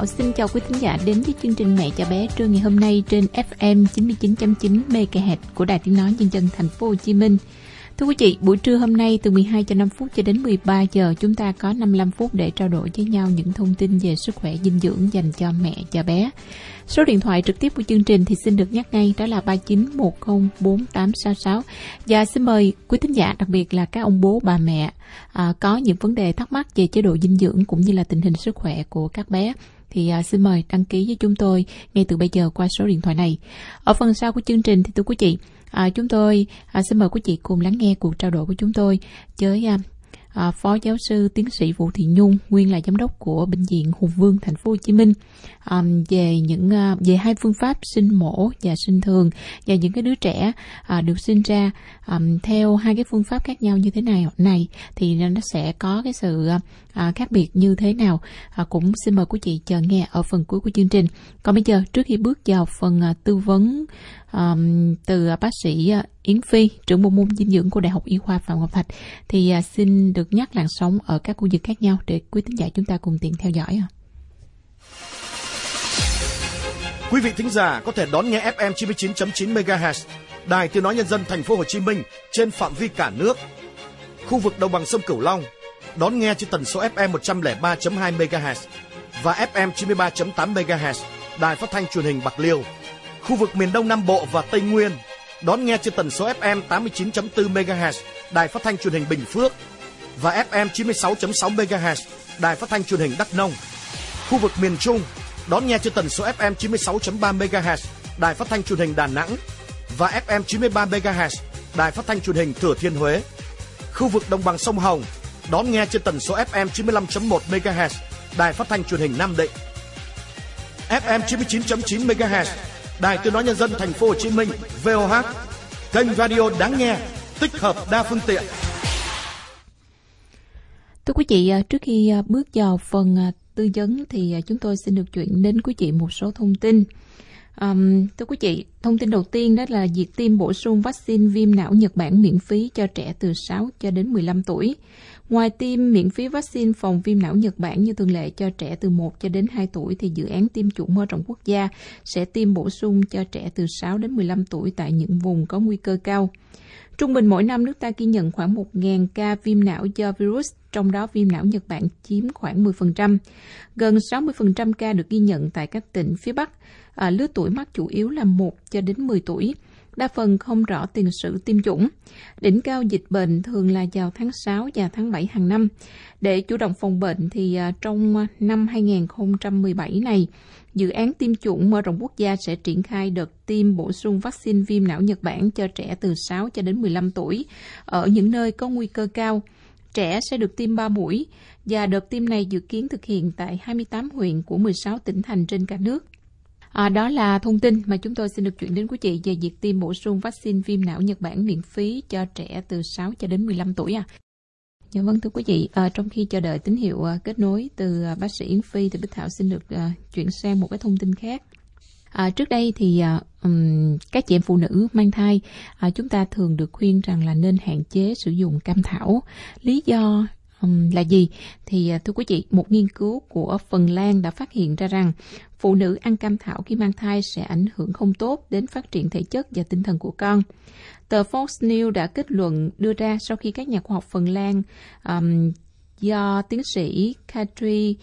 Thảo xin chào quý thính giả đến với chương trình Mẹ cho bé trưa ngày hôm nay trên FM 99.9 MHz của Đài Tiếng nói Nhân dân thành phố Hồ Chí Minh. Thưa quý vị, buổi trưa hôm nay từ 12 cho 5 phút cho đến 13 giờ chúng ta có 55 phút để trao đổi với nhau những thông tin về sức khỏe dinh dưỡng dành cho mẹ cho bé. Số điện thoại trực tiếp của chương trình thì xin được nhắc ngay đó là 39104866 và xin mời quý thính giả đặc biệt là các ông bố bà mẹ à, có những vấn đề thắc mắc về chế độ dinh dưỡng cũng như là tình hình sức khỏe của các bé thì à, xin mời đăng ký với chúng tôi ngay từ bây giờ qua số điện thoại này. Ở phần sau của chương trình thì thưa quý chị à, chúng tôi à, xin mời quý chị cùng lắng nghe cuộc trao đổi của chúng tôi với à, à, Phó giáo sư tiến sĩ Vũ Thị Nhung, nguyên là giám đốc của bệnh viện Hùng Vương thành phố Hồ Chí Minh à, về những à, về hai phương pháp sinh mổ và sinh thường và những cái đứa trẻ à, được sinh ra à, theo hai cái phương pháp khác nhau như thế này này thì nó sẽ có cái sự à, à, khác biệt như thế nào à, cũng xin mời quý chị chờ nghe ở phần cuối của chương trình. Còn bây giờ trước khi bước vào phần à, tư vấn um, từ à, bác sĩ à, Yến Phi, trưởng bộ môn dinh dưỡng của Đại học Y khoa Phạm Ngọc Thạch thì uh, xin được nhắc làn sóng ở các khu vực khác nhau để quý thính giả chúng ta cùng tiện theo dõi. Quý vị thính giả có thể đón nghe FM 99.9 MHz Đài Tiếng nói nhân dân thành phố Hồ Chí Minh trên phạm vi cả nước. Khu vực đồng bằng sông Cửu Long đón nghe trên tần số FM 103.2 MHz và FM 93.8 MHz Đài Phát thanh Truyền hình Bạc Liêu khu vực miền Đông Nam Bộ và Tây Nguyên đón nghe trên tần số FM 89.4 MHz Đài Phát thanh Truyền hình Bình Phước, và FM 96.6 MHz Đài Phát thanh Truyền hình Đắk Nông. Khu vực miền Trung, đón nghe trên tần số FM 96.3 MHz Đài Phát thanh Truyền hình Đà Nẵng, và FM 93 MHz Đài Phát thanh Truyền hình Thừa Thiên Huế. Khu vực đồng bằng sông Hồng, đón nghe trên tần số FM 95.1 MHz Đài Phát thanh Truyền hình Nam Định. FM 99.9 MHz Đài Tiếng nói nhân dân thành phố Hồ Chí Minh VOH, kênh radio đáng nghe, tích hợp đa phương tiện. Thưa quý vị, à, trước khi à, bước vào phần à, tư vấn thì chúng tôi xin được chuyển đến quý vị một số thông tin. Um, thưa quý vị, thông tin đầu tiên đó là việc tiêm bổ sung vaccine viêm não Nhật Bản miễn phí cho trẻ từ 6 cho đến 15 tuổi. Ngoài tiêm miễn phí vaccine phòng viêm não Nhật Bản như thường lệ cho trẻ từ 1 cho đến 2 tuổi thì dự án tiêm chủng mở rộng quốc gia sẽ tiêm bổ sung cho trẻ từ 6 đến 15 tuổi tại những vùng có nguy cơ cao. Trung bình mỗi năm nước ta ghi nhận khoảng 1.000 ca viêm não do virus, trong đó viêm não Nhật Bản chiếm khoảng 10%. Gần 60% ca được ghi nhận tại các tỉnh phía Bắc. À, lứa tuổi mắc chủ yếu là 1 cho đến 10 tuổi đa phần không rõ tiền sử tiêm chủng. Đỉnh cao dịch bệnh thường là vào tháng 6 và tháng 7 hàng năm. Để chủ động phòng bệnh thì à, trong năm 2017 này, dự án tiêm chủng mở rộng quốc gia sẽ triển khai đợt tiêm bổ sung vaccine viêm não Nhật Bản cho trẻ từ 6 cho đến 15 tuổi ở những nơi có nguy cơ cao. Trẻ sẽ được tiêm 3 mũi và đợt tiêm này dự kiến thực hiện tại 28 huyện của 16 tỉnh thành trên cả nước. À, đó là thông tin mà chúng tôi xin được chuyển đến quý chị về việc tiêm bổ sung vaccine viêm não Nhật Bản miễn phí cho trẻ từ 6 cho đến 15 tuổi à. Dạ vâng thưa quý vị, à, trong khi chờ đợi tín hiệu à, kết nối từ à, bác sĩ Yến Phi thì Bích Thảo xin được à, chuyển sang một cái thông tin khác. À, trước đây thì à, um, các chị em phụ nữ mang thai à, chúng ta thường được khuyên rằng là nên hạn chế sử dụng cam thảo. Lý do um, là gì? Thì à, thưa quý vị, một nghiên cứu của Phần Lan đã phát hiện ra rằng phụ nữ ăn cam thảo khi mang thai sẽ ảnh hưởng không tốt đến phát triển thể chất và tinh thần của con. Tờ Fox News đã kết luận đưa ra sau khi các nhà khoa học Phần Lan um, do tiến sĩ Katri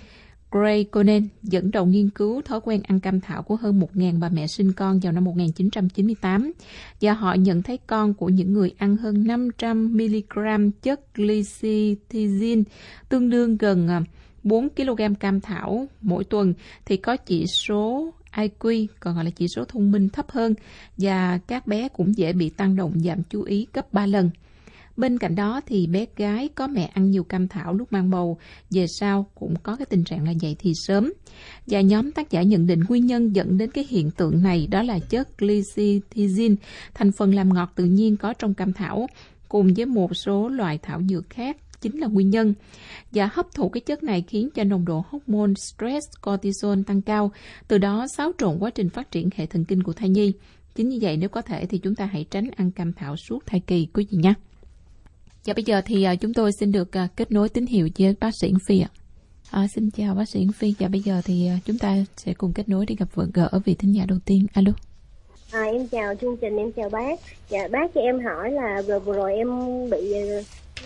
Gray Conan dẫn đầu nghiên cứu thói quen ăn cam thảo của hơn 1.000 bà mẹ sinh con vào năm 1998 và họ nhận thấy con của những người ăn hơn 500mg chất glycithizin tương đương gần à, 4 kg cam thảo mỗi tuần thì có chỉ số IQ, còn gọi là chỉ số thông minh thấp hơn và các bé cũng dễ bị tăng động giảm chú ý gấp 3 lần. Bên cạnh đó thì bé gái có mẹ ăn nhiều cam thảo lúc mang bầu, về sau cũng có cái tình trạng là dậy thì sớm. Và nhóm tác giả nhận định nguyên nhân dẫn đến cái hiện tượng này đó là chất glycithizin, thành phần làm ngọt tự nhiên có trong cam thảo, cùng với một số loại thảo dược khác chính là nguyên nhân. Và hấp thụ cái chất này khiến cho nồng độ hormone stress cortisol tăng cao, từ đó xáo trộn quá trình phát triển hệ thần kinh của thai nhi. Chính như vậy nếu có thể thì chúng ta hãy tránh ăn cam thảo suốt thai kỳ quý vị nhé. Và bây giờ thì à, chúng tôi xin được à, kết nối tín hiệu với bác sĩ Phi ạ. À, xin chào bác sĩ Phi và bây giờ thì à, chúng ta sẽ cùng kết nối để gặp vợ gỡ vị thính giả đầu tiên. Alo. À, em chào chương trình, em chào bác. Dạ bác cho em hỏi là vừa vừa rồi em bị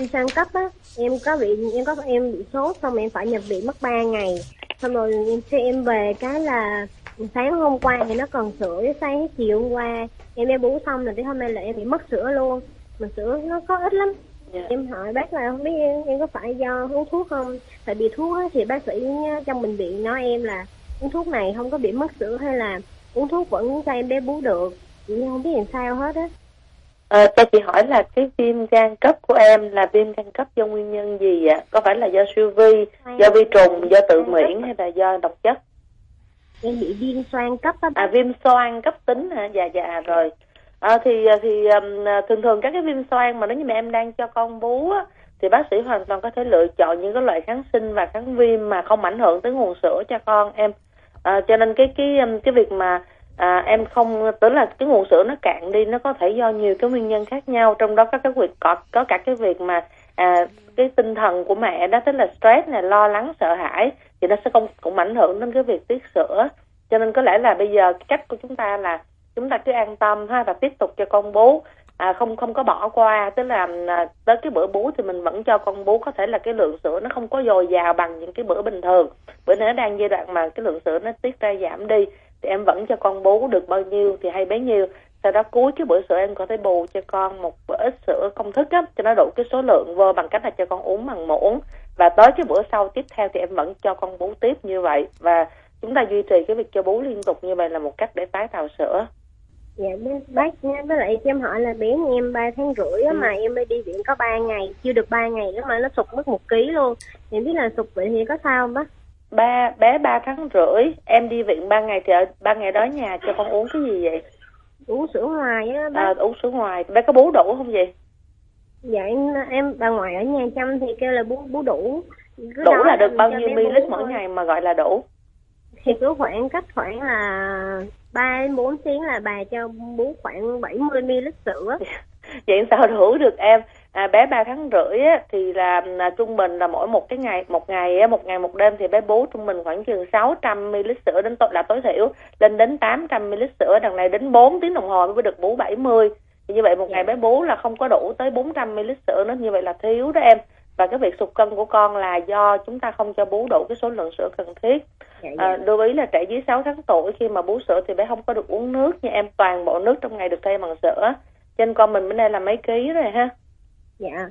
uh, sang cấp á, em có bị em có em bị sốt xong em phải nhập viện mất 3 ngày. Xong rồi khi em về cái là sáng hôm qua thì nó còn sữa sáng chiều hôm qua em em bú xong rồi tới hôm nay là em bị mất sữa luôn mà sữa nó có ít lắm Dạ. em hỏi bác là không biết em, em có phải do uống thuốc không tại vì thuốc thì bác sĩ trong bệnh viện nói em là uống thuốc này không có bị mất sữa hay là uống thuốc vẫn cho em bé bú được nhưng không biết làm sao hết á À, cho chị hỏi là cái viêm gan cấp của em là viêm gan cấp do nguyên nhân gì ạ? Có phải là do siêu vi, do vi trùng, do tự miễn hay là do độc chất? Em bị viêm xoang cấp á. À viêm xoang cấp tính hả? Dạ dạ rồi. À, thì ờ, thì um, thường thường các cái viêm xoang mà nếu như mà em đang cho con bú á, thì bác sĩ hoàn toàn có thể lựa chọn những cái loại kháng sinh và kháng viêm mà không ảnh hưởng tới nguồn sữa cho con em. À, cho nên cái cái cái việc mà à, em không tức là cái nguồn sữa nó cạn đi nó có thể do nhiều cái nguyên nhân khác nhau trong đó có cái việc có có cả cái việc mà à, cái tinh thần của mẹ đó tức là stress này lo lắng sợ hãi thì nó sẽ không cũng ảnh hưởng đến cái việc tiết sữa cho nên có lẽ là bây giờ cách của chúng ta là chúng ta cứ an tâm ha và tiếp tục cho con bú. À, không không có bỏ qua. Tức là à, tới cái bữa bú thì mình vẫn cho con bú. Có thể là cái lượng sữa nó không có dồi dào bằng những cái bữa bình thường. Bữa nay nó đang giai đoạn mà cái lượng sữa nó tiết ra giảm đi thì em vẫn cho con bú được bao nhiêu thì hay bấy nhiêu. Sau đó cuối cái bữa sữa em có thể bù cho con một bữa ít sữa công thức á cho nó đủ cái số lượng vô bằng cách là cho con uống bằng muỗng. Và tới cái bữa sau tiếp theo thì em vẫn cho con bú tiếp như vậy. Và chúng ta duy trì cái việc cho bú liên tục như vậy là một cách để tái tạo sữa dạ bác với lại em hỏi là bé em ba tháng rưỡi ừ. mà em mới đi viện có 3 ngày chưa được 3 ngày đó mà nó sụt mất một ký luôn. Em biết là sụt vậy thì có sao không bác? Ba bé ba tháng rưỡi em đi viện ba ngày thì ở ba ngày đó nhà cho con uống cái gì vậy? Uống sữa ngoài á bác. À, uống sữa ngoài. Bé có bú đủ không vậy? Dạ em em bà ngoại ở nhà chăm thì kêu là bú bú đủ. Cứ đủ là được bao nhiêu ml mỗi ngày mà gọi là đủ thì cứ khoảng cách khoảng là 3 đến 4 tiếng là bà cho bú khoảng 70 ml sữa. Vậy sao đủ được em? À, bé 3 tháng rưỡi á, thì là à, trung bình là mỗi một cái ngày một ngày á, một ngày một đêm thì bé bú trung bình khoảng chừng 600 ml sữa đến tối là tối thiểu lên đến 800 ml sữa đằng này đến 4 tiếng đồng hồ mới được bú 70 thì như vậy một ngày dạ. bé bú là không có đủ tới 400 ml sữa nữa như vậy là thiếu đó em và cái việc sụt cân của con là do chúng ta không cho bú đủ cái số lượng sữa cần thiết. Dạ, dạ. À, lưu ý là trẻ dưới 6 tháng tuổi khi mà bú sữa thì bé không có được uống nước nha em. Toàn bộ nước trong ngày được thay bằng sữa. Trên con mình bữa nay là mấy ký rồi ha. Dạ.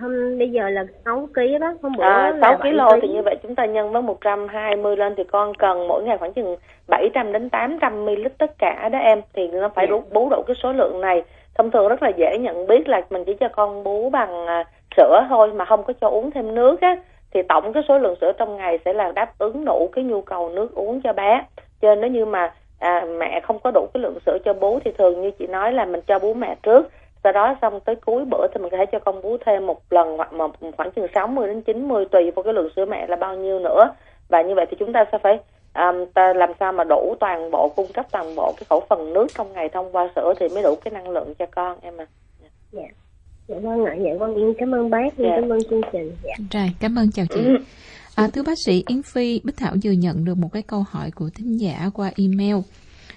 Hôm bây giờ là 6 ký đó hôm bữa à, 6 kg thì như vậy chúng ta nhân với 120 lên thì con cần mỗi ngày khoảng chừng 700 đến 800 ml tất cả đó em. Thì nó phải dạ. bú đủ cái số lượng này thông thường rất là dễ nhận biết là mình chỉ cho con bú bằng à, sữa thôi mà không có cho uống thêm nước á. Thì tổng cái số lượng sữa trong ngày sẽ là đáp ứng đủ cái nhu cầu nước uống cho bé. Cho nên nếu như mà à, mẹ không có đủ cái lượng sữa cho bú thì thường như chị nói là mình cho bú mẹ trước. Sau đó xong tới cuối bữa thì mình có thể cho con bú thêm một lần hoặc một khoảng chừng 60 đến 90 tùy vào cái lượng sữa mẹ là bao nhiêu nữa. Và như vậy thì chúng ta sẽ phải um, ta làm sao mà đủ toàn bộ cung cấp toàn bộ cái khẩu phần nước trong ngày thông qua sữa thì mới đủ cái năng lượng cho con em à. Yeah. Dạ. Dạ vâng ạ, dạ con cảm ơn bác, dạ. cảm ơn chương trình. Dạ. Rồi, cảm ơn chào chị. Ừ. À, thưa bác sĩ Yến Phi, Bích Thảo vừa nhận được một cái câu hỏi của thính giả qua email.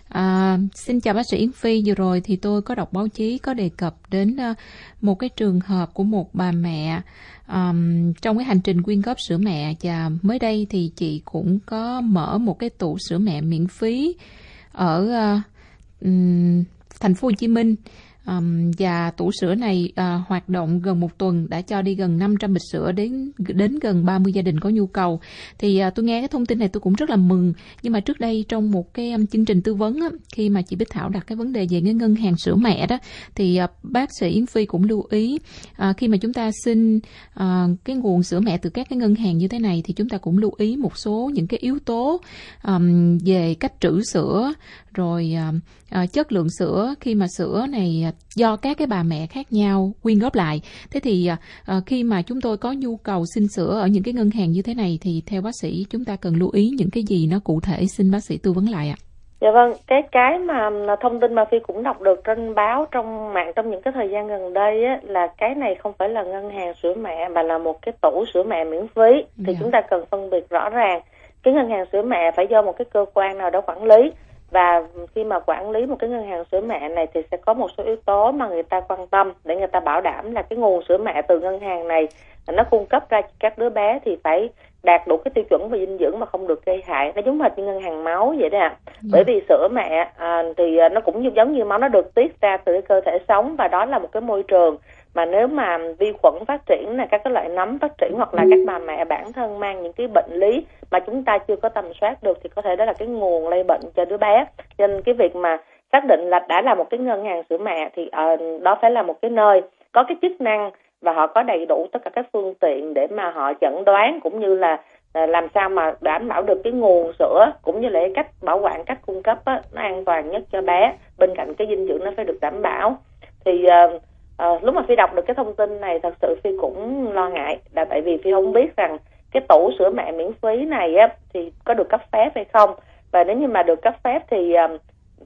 À, xin chào bác sĩ Yến Phi, vừa rồi thì tôi có đọc báo chí có đề cập đến ờ, một cái trường hợp của một bà mẹ um, trong cái hành trình quyên góp sữa mẹ. Và mới đây thì chị cũng có mở một cái tủ sữa mẹ miễn phí ở uh, um, thành phố Hồ Chí Minh. Um, và tủ sữa này uh, hoạt động gần một tuần đã cho đi gần 500 bịch sữa đến đến gần 30 gia đình có nhu cầu. Thì uh, tôi nghe cái thông tin này tôi cũng rất là mừng. Nhưng mà trước đây trong một cái um, chương trình tư vấn á, khi mà chị Bích Thảo đặt cái vấn đề về cái ngân hàng sữa mẹ đó thì uh, bác sĩ Yến Phi cũng lưu ý uh, khi mà chúng ta xin uh, cái nguồn sữa mẹ từ các cái ngân hàng như thế này thì chúng ta cũng lưu ý một số những cái yếu tố um, về cách trữ sữa rồi uh, chất lượng sữa khi mà sữa này do các cái bà mẹ khác nhau quyên góp lại. Thế thì uh, khi mà chúng tôi có nhu cầu xin sữa ở những cái ngân hàng như thế này thì theo bác sĩ chúng ta cần lưu ý những cái gì nó cụ thể xin bác sĩ tư vấn lại ạ. Dạ vâng, cái cái mà thông tin mà Phi cũng đọc được trên báo trong mạng trong những cái thời gian gần đây á, là cái này không phải là ngân hàng sữa mẹ mà là một cái tủ sữa mẹ miễn phí thì Dạ. chúng ta cần phân biệt rõ ràng cái ngân hàng sữa mẹ phải do một cái cơ quan nào đó quản lý và khi mà quản lý một cái ngân hàng sữa mẹ này thì sẽ có một số yếu tố mà người ta quan tâm để người ta bảo đảm là cái nguồn sữa mẹ từ ngân hàng này nó cung cấp ra các đứa bé thì phải đạt đủ cái tiêu chuẩn về dinh dưỡng mà không được gây hại. Nó giống hệt như ngân hàng máu vậy đó ạ. Bởi vì sữa mẹ à, thì à, nó cũng như giống như máu nó được tiết ra từ cái cơ thể sống và đó là một cái môi trường mà nếu mà vi khuẩn phát triển là các cái loại nấm phát triển hoặc là các bà mẹ bản thân mang những cái bệnh lý mà chúng ta chưa có tầm soát được thì có thể đó là cái nguồn lây bệnh cho đứa bé. Nên cái việc mà xác định là đã là một cái ngân hàng sữa mẹ thì ờ, đó phải là một cái nơi có cái chức năng và họ có đầy đủ tất cả các phương tiện để mà họ chẩn đoán cũng như là à, làm sao mà đảm bảo được cái nguồn sữa cũng như là cái cách bảo quản cách cung cấp á, nó an toàn nhất cho bé. Bên cạnh cái dinh dưỡng nó phải được đảm bảo. Thì à, à, lúc mà phi đọc được cái thông tin này thật sự phi cũng lo ngại. Là tại vì phi không biết rằng cái tủ sữa mẹ miễn phí này á thì có được cấp phép hay không. Và nếu như mà được cấp phép thì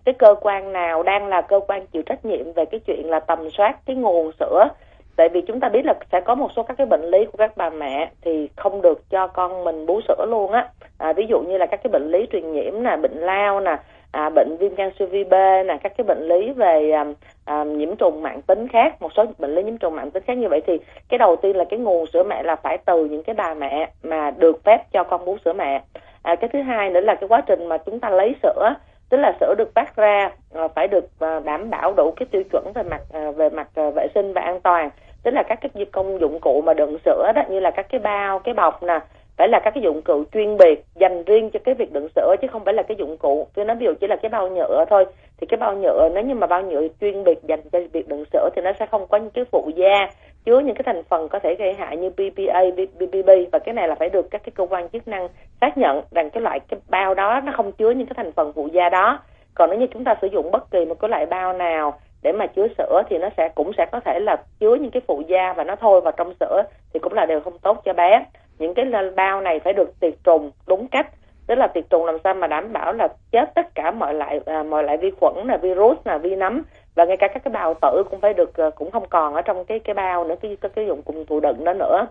cái cơ quan nào đang là cơ quan chịu trách nhiệm về cái chuyện là tầm soát cái nguồn sữa? Tại vì chúng ta biết là sẽ có một số các cái bệnh lý của các bà mẹ thì không được cho con mình bú sữa luôn á. À, ví dụ như là các cái bệnh lý truyền nhiễm nè bệnh lao nè à, bệnh viêm gan siêu vi B là các cái bệnh lý về à, à, nhiễm trùng mạng tính khác một số bệnh lý nhiễm trùng mạng tính khác. Như vậy thì cái đầu tiên là cái nguồn sữa mẹ là phải từ những cái bà mẹ mà được phép cho con bú sữa mẹ. À, cái thứ hai nữa là cái quá trình mà chúng ta lấy sữa tức là sữa được phát ra à, phải được à, đảm bảo đủ cái tiêu chuẩn về mặt à, về mặt à, vệ sinh và an toàn. Tức là các cái công dụng cụ mà đựng sữa đó như là các cái bao cái bọc nè phải là các cái dụng cụ chuyên biệt dành riêng cho cái việc đựng sữa chứ không phải là cái dụng cụ. Tôi nói ví dụ chỉ là cái bao nhựa thôi. Thì cái bao nhựa nếu như mà bao nhựa chuyên biệt dành cho việc đựng sữa thì nó sẽ không có những cái phụ gia chứa những cái thành phần có thể gây hại như BPA, BPB và cái này là phải được các cái cơ quan chức năng xác nhận rằng cái loại cái bao đó nó không chứa những cái thành phần phụ gia đó. Còn nếu như chúng ta sử dụng bất kỳ một cái loại bao nào để mà chứa sữa thì nó sẽ cũng sẽ có thể là chứa những cái phụ gia và nó thôi vào trong sữa thì cũng là đều không tốt cho bé những cái bao này phải được tiệt trùng đúng cách. Tức là tiệt trùng làm sao mà đảm bảo là chết tất cả mọi loại à, mọi loại vi khuẩn là virus là vi nấm. Và ngay cả các cái bào tử cũng phải được à, cũng không còn ở trong cái cái bao nữa cái cái, cái dụng cụ thụ đựng đó nữa.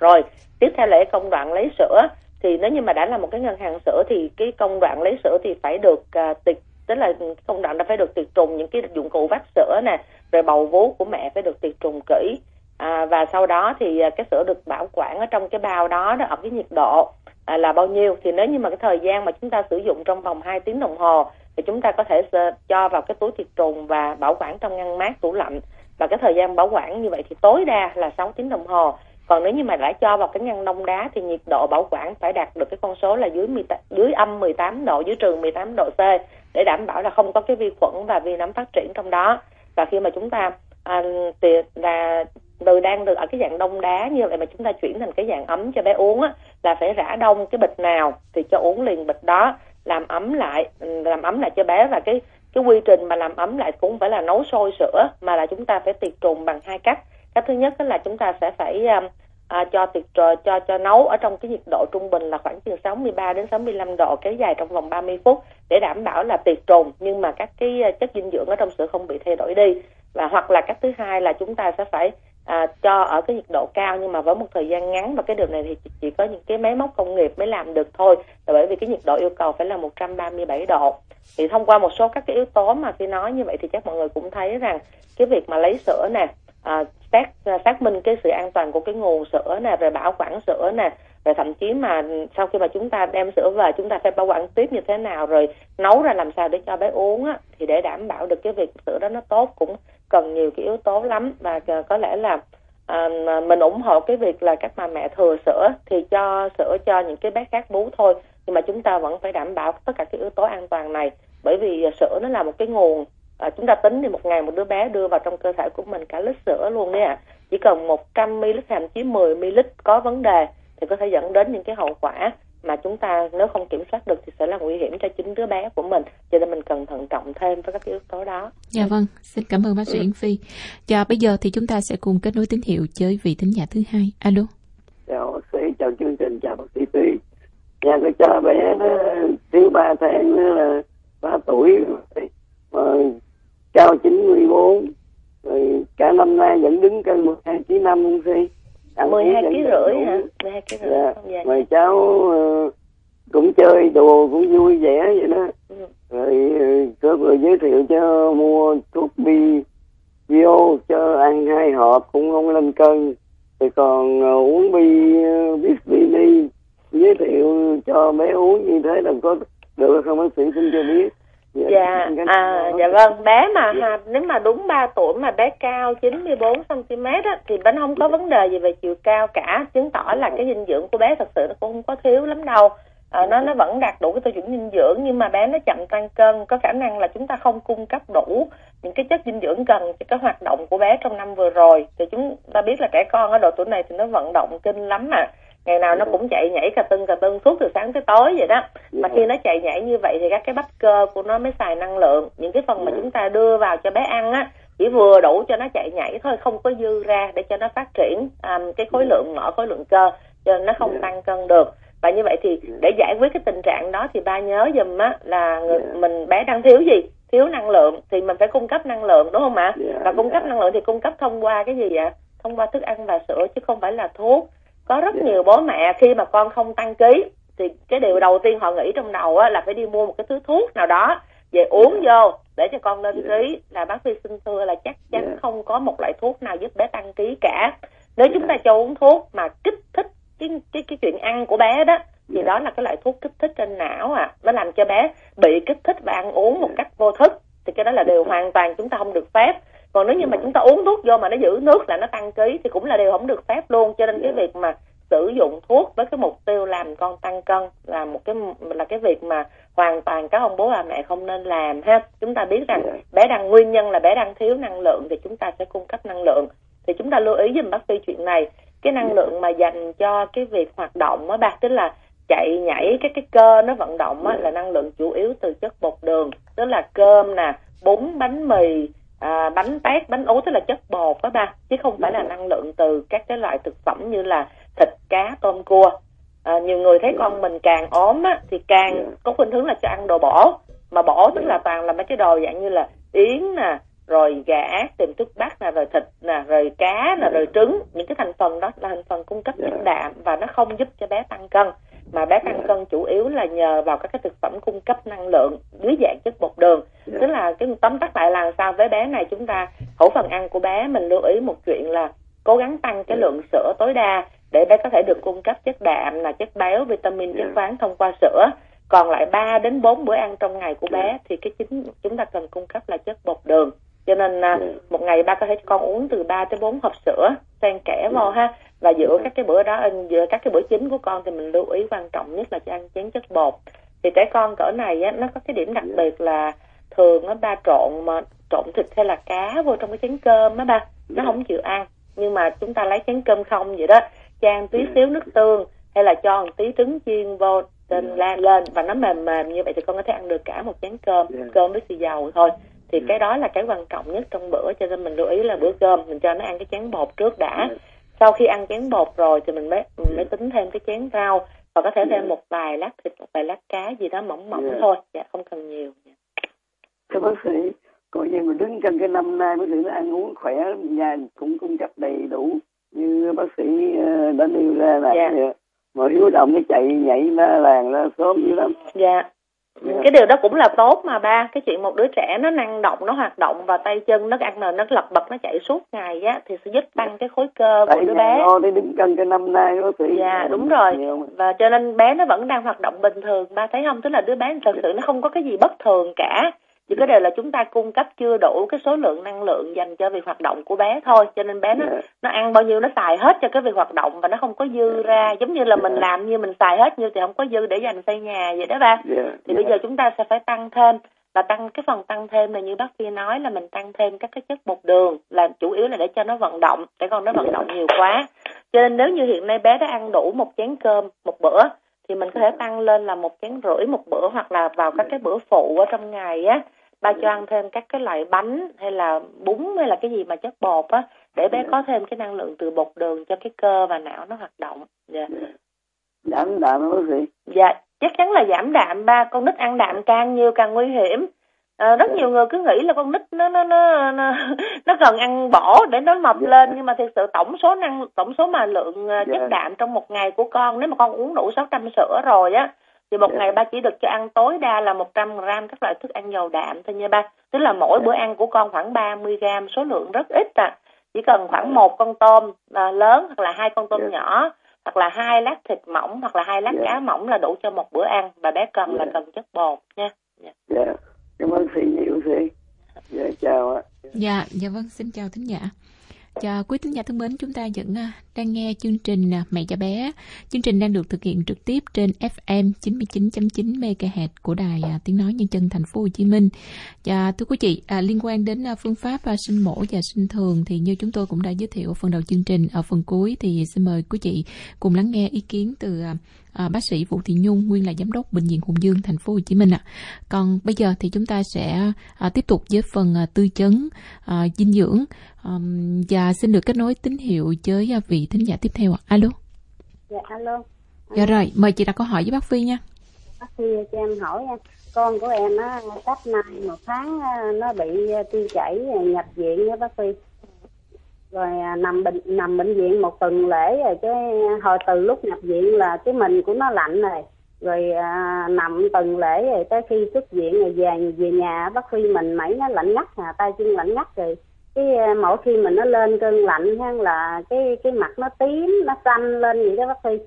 Rồi tiếp theo là cái công đoạn lấy sữa. Thì nếu như mà đã là một cái ngân hàng sữa thì cái công đoạn lấy sữa thì phải được à, tiệt tức là công đoạn đã phải được tiệt trùng những cái dụng cụ vắt sữa nè rồi bầu vú của mẹ phải được tiệt trùng kỹ à, và sau đó thì à, cái sữa được bảo quản ở trong cái bao đó đó ở cái nhiệt độ à, là bao nhiêu. Thì nếu như mà cái thời gian mà chúng ta sử dụng trong vòng 2 tiếng đồng hồ thì chúng ta có thể cho vào cái túi tiệt trùng và bảo quản trong ngăn mát tủ lạnh. Và cái thời gian bảo quản như vậy thì tối đa là 6 tiếng đồng hồ. Còn nếu như mà đã cho vào cái ngăn đông đá thì nhiệt độ bảo quản phải đạt được cái con số là dưới 18, dưới âm 18 độ dưới trừ 18 độ C để đảm bảo là không có cái vi khuẩn và vi nấm phát triển trong đó. Và khi mà chúng ta à, thì là từ đang được ở cái dạng đông đá như vậy mà chúng ta chuyển thành cái dạng ấm cho bé uống á, là phải rã đông cái bịch nào thì cho uống liền bịch đó. Làm ấm lại làm ấm lại cho bé và cái cái quy trình mà làm ấm lại cũng phải là nấu sôi sữa mà là chúng ta phải tiệt trùng bằng hai cách. Cách thứ nhất là chúng ta sẽ phải um, à, cho tiệt cho cho nấu ở trong cái nhiệt độ trung bình là khoảng từ 63 đến 65 độ kéo dài trong vòng 30 phút để đảm bảo là tiệt trùng nhưng mà các cái chất dinh dưỡng ở trong sữa không bị thay đổi đi. Và hoặc là cách thứ hai là chúng ta sẽ phải à, cho ở cái nhiệt độ cao nhưng mà với một thời gian ngắn và cái điều này thì chỉ có những cái máy móc công nghiệp mới làm được thôi. Là bởi vì cái nhiệt độ yêu cầu phải là 137 độ. Thì thông qua một số các cái yếu tố mà khi nói như vậy thì chắc mọi người cũng thấy rằng cái việc mà lấy sữa nè à, xác xác minh cái sự an toàn của cái nguồn sữa nè rồi bảo quản sữa nè rồi thậm chí mà sau khi mà chúng ta đem sữa về chúng ta phải bảo quản tiếp như thế nào rồi nấu ra làm sao để cho bé uống á thì để đảm bảo được cái việc sữa đó nó tốt cũng cần nhiều cái yếu tố lắm. Và à, có lẽ là à, mình ủng hộ cái việc là các bà mẹ thừa sữa thì cho sữa cho những cái bé khác bú thôi. Nhưng mà chúng ta vẫn phải đảm bảo tất cả các yếu tố an toàn này. Bởi vì à, sữa nó là một cái nguồn à, chúng ta tính thì một ngày một đứa bé đưa vào trong cơ thể của mình cả lít sữa luôn đấy ạ à. chỉ cần 100 ml thậm chí 10 ml có vấn đề thì có thể dẫn đến những cái hậu quả mà chúng ta nếu không kiểm soát được thì sẽ là nguy hiểm cho chính đứa bé của mình cho nên mình cần thận trọng thêm với các yếu tố đó. Dạ vâng, xin cảm ơn bác sĩ Yến Phi. Và bây giờ thì chúng ta sẽ cùng kết nối tín hiệu với vị thính giả thứ hai. Alo. Chào bác sĩ, chào chương trình, chào bác sĩ Phi. Nhà tôi cho bé nó thiếu 3 tháng nữa là 3 tuổi mà cao 94 rồi cả năm nay vẫn đứng cân 12 kg năm không si ăn 12 kg rưỡi hả 12 kg rưỡi dạ. dạ. mà cháu uh, cũng chơi đồ cũng vui vẻ vậy đó ừ. rồi có người giới thiệu cho mua thuốc bi bio cho ăn hai hộp cũng không lên cân thì còn uh, uống bi uh, Bispini giới thiệu cho bé uống như thế là có được không bác sĩ xin cho biết dạ à dạ vâng bé mà dạ. nếu mà đúng 3 tuổi mà bé cao 94 cm á, thì bé không có vấn đề gì về chiều cao cả. Chứng tỏ là cái dinh dưỡng của bé thật sự nó cũng không có thiếu lắm đâu. À, nó nó vẫn đạt đủ cái tiêu chuẩn dinh dưỡng nhưng mà bé nó chậm tăng cân có khả năng là chúng ta không cung cấp đủ những cái chất dinh dưỡng cần cho cái hoạt động của bé trong năm vừa rồi. Thì chúng ta biết là trẻ con ở độ tuổi này thì nó vận động kinh lắm mà ngày nào nó cũng chạy nhảy cà tưng cà tưng suốt từ sáng tới tối vậy đó. Mà khi nó chạy nhảy như vậy thì các cái bắp cơ của nó mới xài năng lượng. Những cái phần mà chúng ta đưa vào cho bé ăn á chỉ vừa đủ cho nó chạy nhảy thôi không có dư ra để cho nó phát triển um, cái khối lượng mỡ khối lượng cơ cho nó không tăng cân được. Và như vậy thì để giải quyết cái tình trạng đó thì ba nhớ dùm á là người, mình bé đang thiếu gì? Thiếu năng lượng thì mình phải cung cấp năng lượng đúng không ạ? Và cung cấp năng lượng thì cung cấp thông qua cái gì ạ? Thông qua thức ăn và sữa chứ không phải là thuốc có rất nhiều bố mẹ khi mà con không tăng ký thì cái điều đầu tiên họ nghĩ trong đầu á, là phải đi mua một cái thứ thuốc nào đó về uống vô để cho con lên ký. Là bác sĩ xin thưa là chắc chắn không có một loại thuốc nào giúp bé tăng ký cả. Nếu chúng ta cho uống thuốc mà kích thích cái cái cái chuyện ăn của bé đó thì đó là cái loại thuốc kích thích trên não à. Nó làm cho bé bị kích thích và ăn uống một cách vô thức. Thì cái đó là điều hoàn toàn chúng ta không được phép còn nếu như mà chúng ta uống thuốc vô mà nó giữ nước là nó tăng ký thì cũng là điều không được phép luôn. Cho nên cái việc mà sử dụng thuốc với cái mục tiêu làm con tăng cân là một cái là cái việc mà hoàn toàn các ông bố bà mẹ không nên làm ha. Chúng ta biết rằng bé đang nguyên nhân là bé đang thiếu năng lượng thì chúng ta sẽ cung cấp năng lượng. Thì chúng ta lưu ý dùm bác sĩ chuyện này cái năng lượng mà dành cho cái việc hoạt động á bác tức là chạy nhảy cái cái cơ nó vận động á là năng lượng chủ yếu từ chất bột đường tức là cơm nè bún bánh mì à, bánh tét bánh ú tức là chất bột đó ba chứ không phải là năng lượng từ các cái loại thực phẩm như là thịt cá tôm cua. À, nhiều người thấy con mình càng ốm á, thì càng có khuynh hướng là cho ăn đồ bổ. Mà bổ tức là toàn là mấy cái đồ dạng như là yến nè rồi gà ác tìm thức bắc nè rồi thịt nè rồi cá nè rồi trứng. Những cái thành phần đó là thành phần cung cấp chất đạm và nó không giúp cho bé tăng cân mà bé tăng cân chủ yếu là nhờ vào các cái thực phẩm cung cấp năng lượng dưới dạng chất bột đường. Tức là cái tóm tắt lại là sao? Với bé này chúng ta khẩu phần ăn của bé mình lưu ý một chuyện là cố gắng tăng cái lượng sữa tối đa để bé có thể được cung cấp chất đạm là chất béo vitamin chất khoáng thông qua sữa. Còn lại 3 đến 4 bữa ăn trong ngày của bé thì cái chính chúng ta cần cung cấp là chất bột đường cho nên à, một ngày ba có thể cho con uống từ 3 tới 4 hộp sữa xen kẽ vào ha. Và giữa các cái bữa đó giữa các cái bữa chính của con thì mình lưu ý quan trọng nhất là cho ăn chén chất bột. Thì trẻ con cỡ này á, nó có cái điểm đặc biệt là thường nó ba trộn mà trộn thịt hay là cá vô trong cái chén cơm á ba nó không chịu ăn. Nhưng mà chúng ta lấy chén cơm không vậy đó chan tí xíu nước tương hay là cho một tí trứng chiên vô la lên và nó mềm mềm như vậy thì con có thể ăn được cả một chén cơm cơm với xì dầu thôi thì cái đó là cái quan trọng nhất trong bữa cho nên mình lưu ý là bữa cơm mình cho nó ăn cái chén bột trước đã. Sau khi ăn chén bột rồi thì mình mới mình mới tính thêm cái chén rau và có thể thêm một vài lát thịt một vài lát cá gì đó mỏng mỏng yeah. thôi. Dạ không cần nhiều thưa bác sĩ coi như mình đứng trong cái năm nay bác sĩ nó ăn uống khỏe nhà cũng cung cấp đầy đủ như bác sĩ ờ, đã nêu ra là yeah. mà hiếu động cái chạy nhảy nó làng nó sớm dữ lắm. Dạ. Cái điều đó cũng là tốt mà ba. Cái chuyện một đứa trẻ nó năng động nó hoạt động và tay chân nó ăn nền nó lật bật nó chạy suốt ngày á thì sẽ giúp tăng cái khối cơ của đứa bé. để đứng cân cái năm nay bác sĩ dạ đúng rồi. và cho nên bé nó vẫn đang hoạt động bình thường. Ba thấy không? Tức là đứa bé thật sự nó không có cái gì bất thường cả chỉ có điều là chúng ta cung cấp chưa đủ cái số lượng năng lượng dành cho việc hoạt động của bé thôi. Cho nên bé nó yeah. nó ăn bao nhiêu nó xài hết cho cái việc hoạt động và nó không có dư ra. Giống như là mình làm như mình xài hết như thì không có dư để dành xây nhà vậy đó ba. Yeah. thì bây giờ chúng ta sẽ phải tăng thêm và tăng cái phần tăng thêm là như bác sĩ nói là mình tăng thêm các cái chất bột đường là chủ yếu là để cho nó vận động để con nó vận động nhiều quá. Cho nên nếu như hiện nay bé đã ăn đủ một chén cơm một bữa thì mình có thể tăng lên là một chén rưỡi một bữa hoặc là vào các cái bữa phụ ở trong ngày á ba cho ăn thêm các cái loại bánh hay là bún hay là cái gì mà chất bột á để bé có thêm cái năng lượng từ bột đường cho cái cơ và não nó hoạt động. Dạ. Giảm đạm bác sĩ dạ chắc chắn là giảm đạm ba con nít ăn đạm càng nhiều càng nguy hiểm. À, rất nhiều người cứ nghĩ là con nít nó nó nó nó, nó cần ăn bổ để nó mập lên nhưng mà thực sự tổng số năng tổng số mà lượng ờ, chất Dạ. đạm trong một ngày của con nếu mà con uống đủ 600 sữa rồi á thì một Dạ. ngày ba chỉ được cho ăn tối đa là 100 gram các loại thức ăn giàu đạm thôi nha ba tức là mỗi Dạ. bữa ăn của con khoảng 30 gram số lượng rất ít à chỉ cần khoảng một con tôm à, lớn hoặc là hai con tôm Dạ. nhỏ hoặc là hai lát thịt mỏng hoặc là hai lát Dạ. cá mỏng là đủ cho một bữa ăn và bé cần là Dạ. cần chất bột nha dạ cảm ơn chị nhiều chị dạ chào ạ Dạ, dạ vâng, xin chào thính giả. Chào quý thính giả thân mến, chúng ta vẫn à, đang nghe chương trình à, Mẹ cho bé. Chương trình đang được thực hiện trực tiếp trên FM 99.9 MHz của Đài à, Tiếng nói nhân dân thành phố Hồ Chí Minh. Và thưa quý chị, à, liên quan đến phương pháp sinh mổ và sinh thường thì như chúng tôi cũng đã giới thiệu ở phần đầu chương trình, ở phần cuối thì xin mời quý chị cùng lắng nghe ý kiến từ à, à, bác sĩ Vũ Thị Nhung, nguyên là giám đốc bệnh viện Hùng Dương thành phố Hồ Chí Minh ạ. Còn bây giờ thì chúng ta sẽ à, tiếp tục với phần à, tư vấn à, dinh dưỡng Ờm, và xin được kết nối tín hiệu với à, vị thính giả tiếp theo ạ. Alo. dạ alo Dạ rồi, mời chị đặt câu hỏi với bác Phi nha. bác sĩ cho em hỏi nha. con của em á cách nay một tháng nó bị à, tiêu chảy à, nhập viện á bác sĩ rồi à, nằm bệnh nằm bệnh viện một tuần lễ rồi cái hồi từ lúc nhập viện là cái mình của nó lạnh rồi. Rồi à, nằm tuần lễ rồi tới khi xuất viện rồi về về nhà bác sĩ mình mấy nó lạnh ngắt à tay chân lạnh ngắt rồi. Cái à, mỗi khi mình nó lên cơn lạnh ha là cái cái mặt nó tím nó xanh lên vậy đó bác sĩ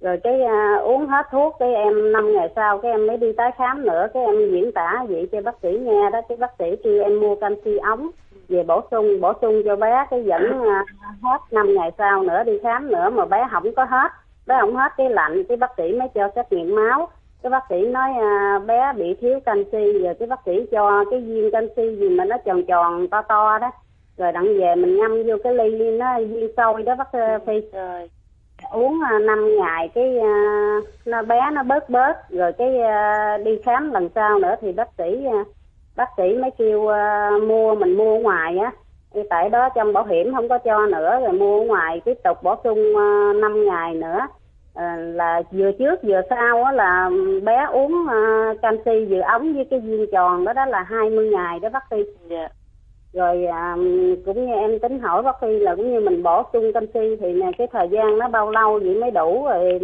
rồi cái à, uống hết thuốc cái em năm ngày sau cái em mới đi tái khám nữa cái em diễn tả vậy cho bác sĩ nghe đó. Cái bác sĩ kêu em mua canxi ống về bổ sung bổ sung cho bé cái vẫn à, hết năm ngày sau nữa đi khám nữa mà bé không có hết. Bé không hết cái lạnh cái bác sĩ mới cho xét nghiệm máu. Cái bác sĩ nói à, bé bị thiếu canxi rồi cái bác sĩ cho cái viên canxi gì mà nó tròn tròn to to đó. Rồi đặng về mình ngâm vô cái ly nó viên sôi đó bác à, phi. Rồi uống à, 5 ngày cái à, nó bé, nó bớt bớt, rồi cái à, đi khám lần sau nữa thì bác sĩ bác sĩ mới kêu mua, mình mua ngoài á. Thì tại đó trong bảo hiểm không có cho nữa, rồi mua ngoài tiếp tục bổ sung 5 ngày nữa. Ờ, là vừa trước vừa sau á là bé uống canxi vừa ống với cái viên tròn đó đó là 20 ngày đó bác sĩ. Yeah rồi à, cũng như em tính hỏi bác sĩ là cũng như mình bổ sung canxi thì nè cái thời gian nó bao lâu vậy mới đủ rồi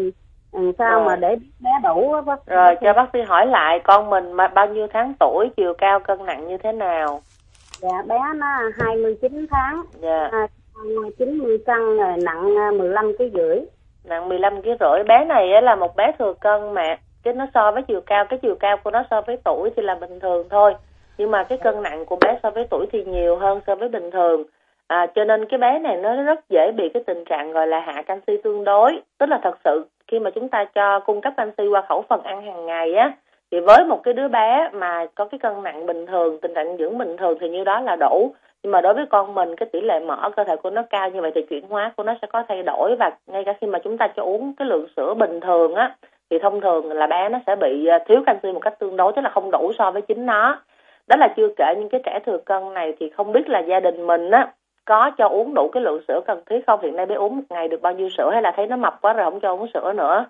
ừ, sao Rồi. mà để bé đủ á bác? Rồi cho bác sĩ hỏi lại con mình mà bao nhiêu tháng tuổi chiều cao cân nặng như thế nào? Dạ bé nó 29 tháng. Dạ. À, 90 cân rồi nặng à, 15 kg rưỡi. Nặng 15 kg rưỡi. Bé này á là một bé thừa cân mà cái nó so với chiều cao cái chiều cao của nó so với tuổi thì là bình thường thôi nhưng mà cái cân nặng của bé so với tuổi thì nhiều hơn so với bình thường. À, cho nên cái bé này nó rất dễ bị cái tình trạng gọi là hạ canxi tương đối. Tức là thật sự khi mà chúng ta cho cung cấp canxi qua khẩu phần ăn hàng ngày á thì với một cái đứa bé mà có cái cân nặng bình thường tình trạng dưỡng bình thường thì như đó là đủ. Nhưng mà đối với con mình cái tỷ lệ mỡ cơ thể của nó cao như vậy thì chuyển hóa của nó sẽ có thay đổi. Và ngay cả khi mà chúng ta cho uống cái lượng sữa bình thường á thì thông thường là bé nó sẽ bị à, thiếu canxi một cách tương đối tức là không đủ so với chính nó đó là chưa kể những cái trẻ thừa cân này thì không biết là gia đình mình á có cho uống đủ cái lượng sữa cần thiết không? Hiện nay bé uống một ngày được bao nhiêu sữa hay là thấy nó mập quá rồi không cho uống sữa nữa?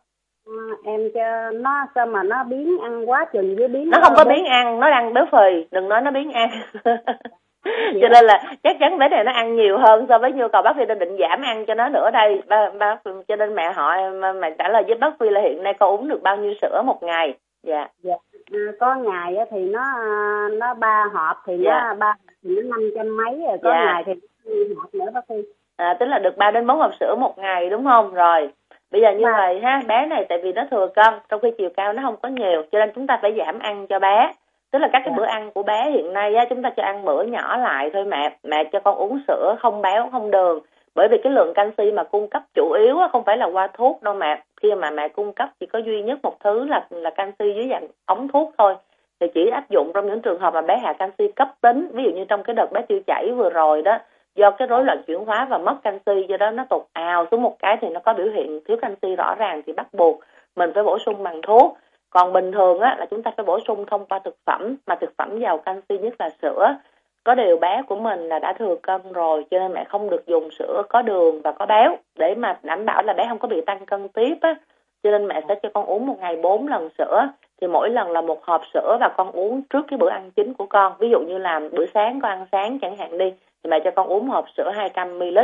À, em cho nó sao mà nó biến ăn quá chừng với biến nó không có biến ăn nó đang béo phì đừng nói nó biến ăn. Cho nên là chắc chắn bé này nó ăn nhiều hơn so với nhu cầu bác phi đang định giảm ăn cho nó nữa đây. Ba, ba, cho nên mẹ hỏi mà- mẹ trả lời với bác phi là hiện nay con uống được bao nhiêu sữa một ngày? Dạ. Dạ. à, có ngày thì nó nó ba hộp thì Dạ. nó ba thì nó năm trăm mấy rồi có Dạ. ngày thì hộp nữa bác sĩ à, tức là được 3 đến 4 hộp sữa một ngày đúng không rồi bây giờ như Vâng. vậy ha bé này tại vì nó thừa cân trong khi chiều cao nó không có nhiều cho nên chúng ta phải giảm ăn cho bé tức là các cái Dạ. bữa ăn của bé hiện nay á chúng ta cho ăn bữa nhỏ lại thôi mẹ mẹ cho con uống sữa không béo không đường bởi vì cái lượng canxi mà cung cấp chủ yếu á, không phải là qua thuốc đâu mẹ. Khi mà mẹ cung cấp chỉ có duy nhất một thứ là là canxi dưới dạng ống thuốc thôi. Thì chỉ áp dụng trong những trường hợp mà bé hạ canxi cấp tính ví dụ như trong cái đợt bé tiêu chảy vừa rồi đó do cái rối loạn chuyển hóa và mất canxi do đó nó tụt ào xuống một cái thì nó có biểu hiện thiếu canxi rõ ràng thì bắt buộc mình phải bổ sung bằng thuốc. Còn bình thường á là chúng ta phải bổ sung thông qua thực phẩm mà thực phẩm giàu canxi nhất là sữa có điều bé của mình là đã thừa cân rồi, cho nên mẹ không được dùng sữa, có đường và có béo. Để mà đảm bảo là bé không có bị tăng cân tiếp á, cho nên mẹ sẽ cho con uống một ngày 4 lần sữa. Thì mỗi lần là một hộp sữa và con uống trước cái bữa ăn chính của con. Ví dụ như là bữa sáng con ăn sáng chẳng hạn đi, thì mẹ cho con uống hộp sữa 200 ml.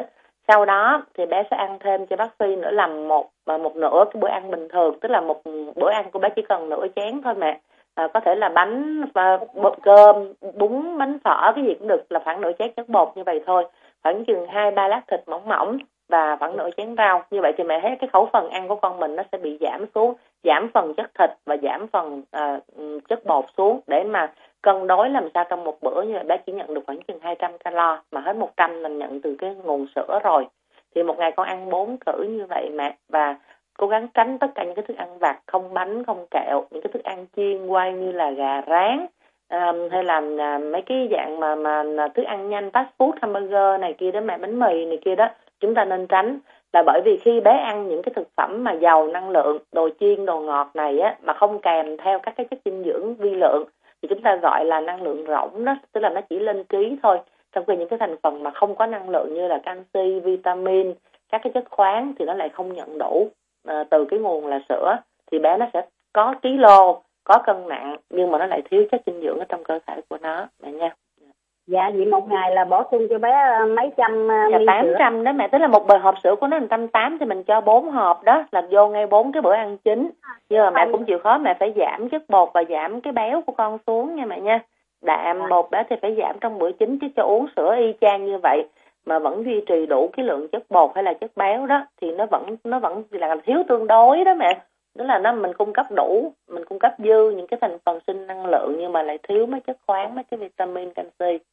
Sau đó thì bé sẽ ăn thêm cho bác Phi nữa, làm một à, một nửa cái bữa ăn bình thường. Tức là một bữa ăn của bé chỉ cần nửa chén thôi mẹ à, có thể là bánh và bột cơm bún bánh phở cái gì cũng được là khoảng nửa chén chất bột như vậy thôi. Khoảng chừng hai ba lát thịt mỏng mỏng và khoảng nửa chén rau. Như vậy thì mẹ thấy cái khẩu phần ăn của con mình nó sẽ bị giảm xuống giảm phần chất thịt và giảm phần à, chất bột xuống để mà cân đối làm sao trong một bữa. Như vậy bé chỉ nhận được khoảng chừng 200 calo mà hết 100 mình nhận từ cái nguồn sữa rồi. Thì một ngày con ăn bốn cử như vậy mẹ và cố gắng tránh tất cả những cái thức ăn vặt không bánh không kẹo những cái thức ăn chiên quay như là gà rán um, hay là uh, à, mấy cái dạng mà mà thức ăn nhanh fast food hamburger này kia đó mẹ bánh mì này kia đó chúng ta nên tránh. Là bởi vì khi bé ăn những cái thực phẩm mà giàu năng lượng đồ chiên đồ ngọt này á mà không kèm theo các cái chất dinh dưỡng vi lượng thì chúng ta gọi là năng lượng rỗng đó tức là nó chỉ lên ký thôi. Trong khi những cái thành phần mà không có năng lượng như là canxi vitamin các cái chất khoáng thì nó lại không nhận đủ à, từ cái nguồn là sữa thì bé nó sẽ có ký lô có cân nặng nhưng mà nó lại thiếu chất dinh dưỡng ở trong cơ thể của nó mẹ nha. Dạ vậy một ngày là bổ sung cho bé ờ, mấy trăm dạ, tám trăm đó mẹ tức là một bề hộp sữa của nó một trăm tám thì mình cho bốn hộp đó là vô ngay bốn cái bữa ăn chính. Nhưng mà mẹ cũng chịu khó mẹ phải giảm chất bột và giảm cái béo của con xuống nha mẹ nha. Đạm dạ. bột bé thì phải giảm trong bữa chính chứ cho uống sữa y chang như vậy mà vẫn duy trì đủ cái lượng chất bột hay là chất béo đó thì nó vẫn nó vẫn là thiếu tương đối đó mẹ. Tức là nó mình cung cấp đủ mình cung cấp dư những cái thành phần sinh năng lượng nhưng mà lại thiếu mấy chất khoáng mấy cái vitamin canxi.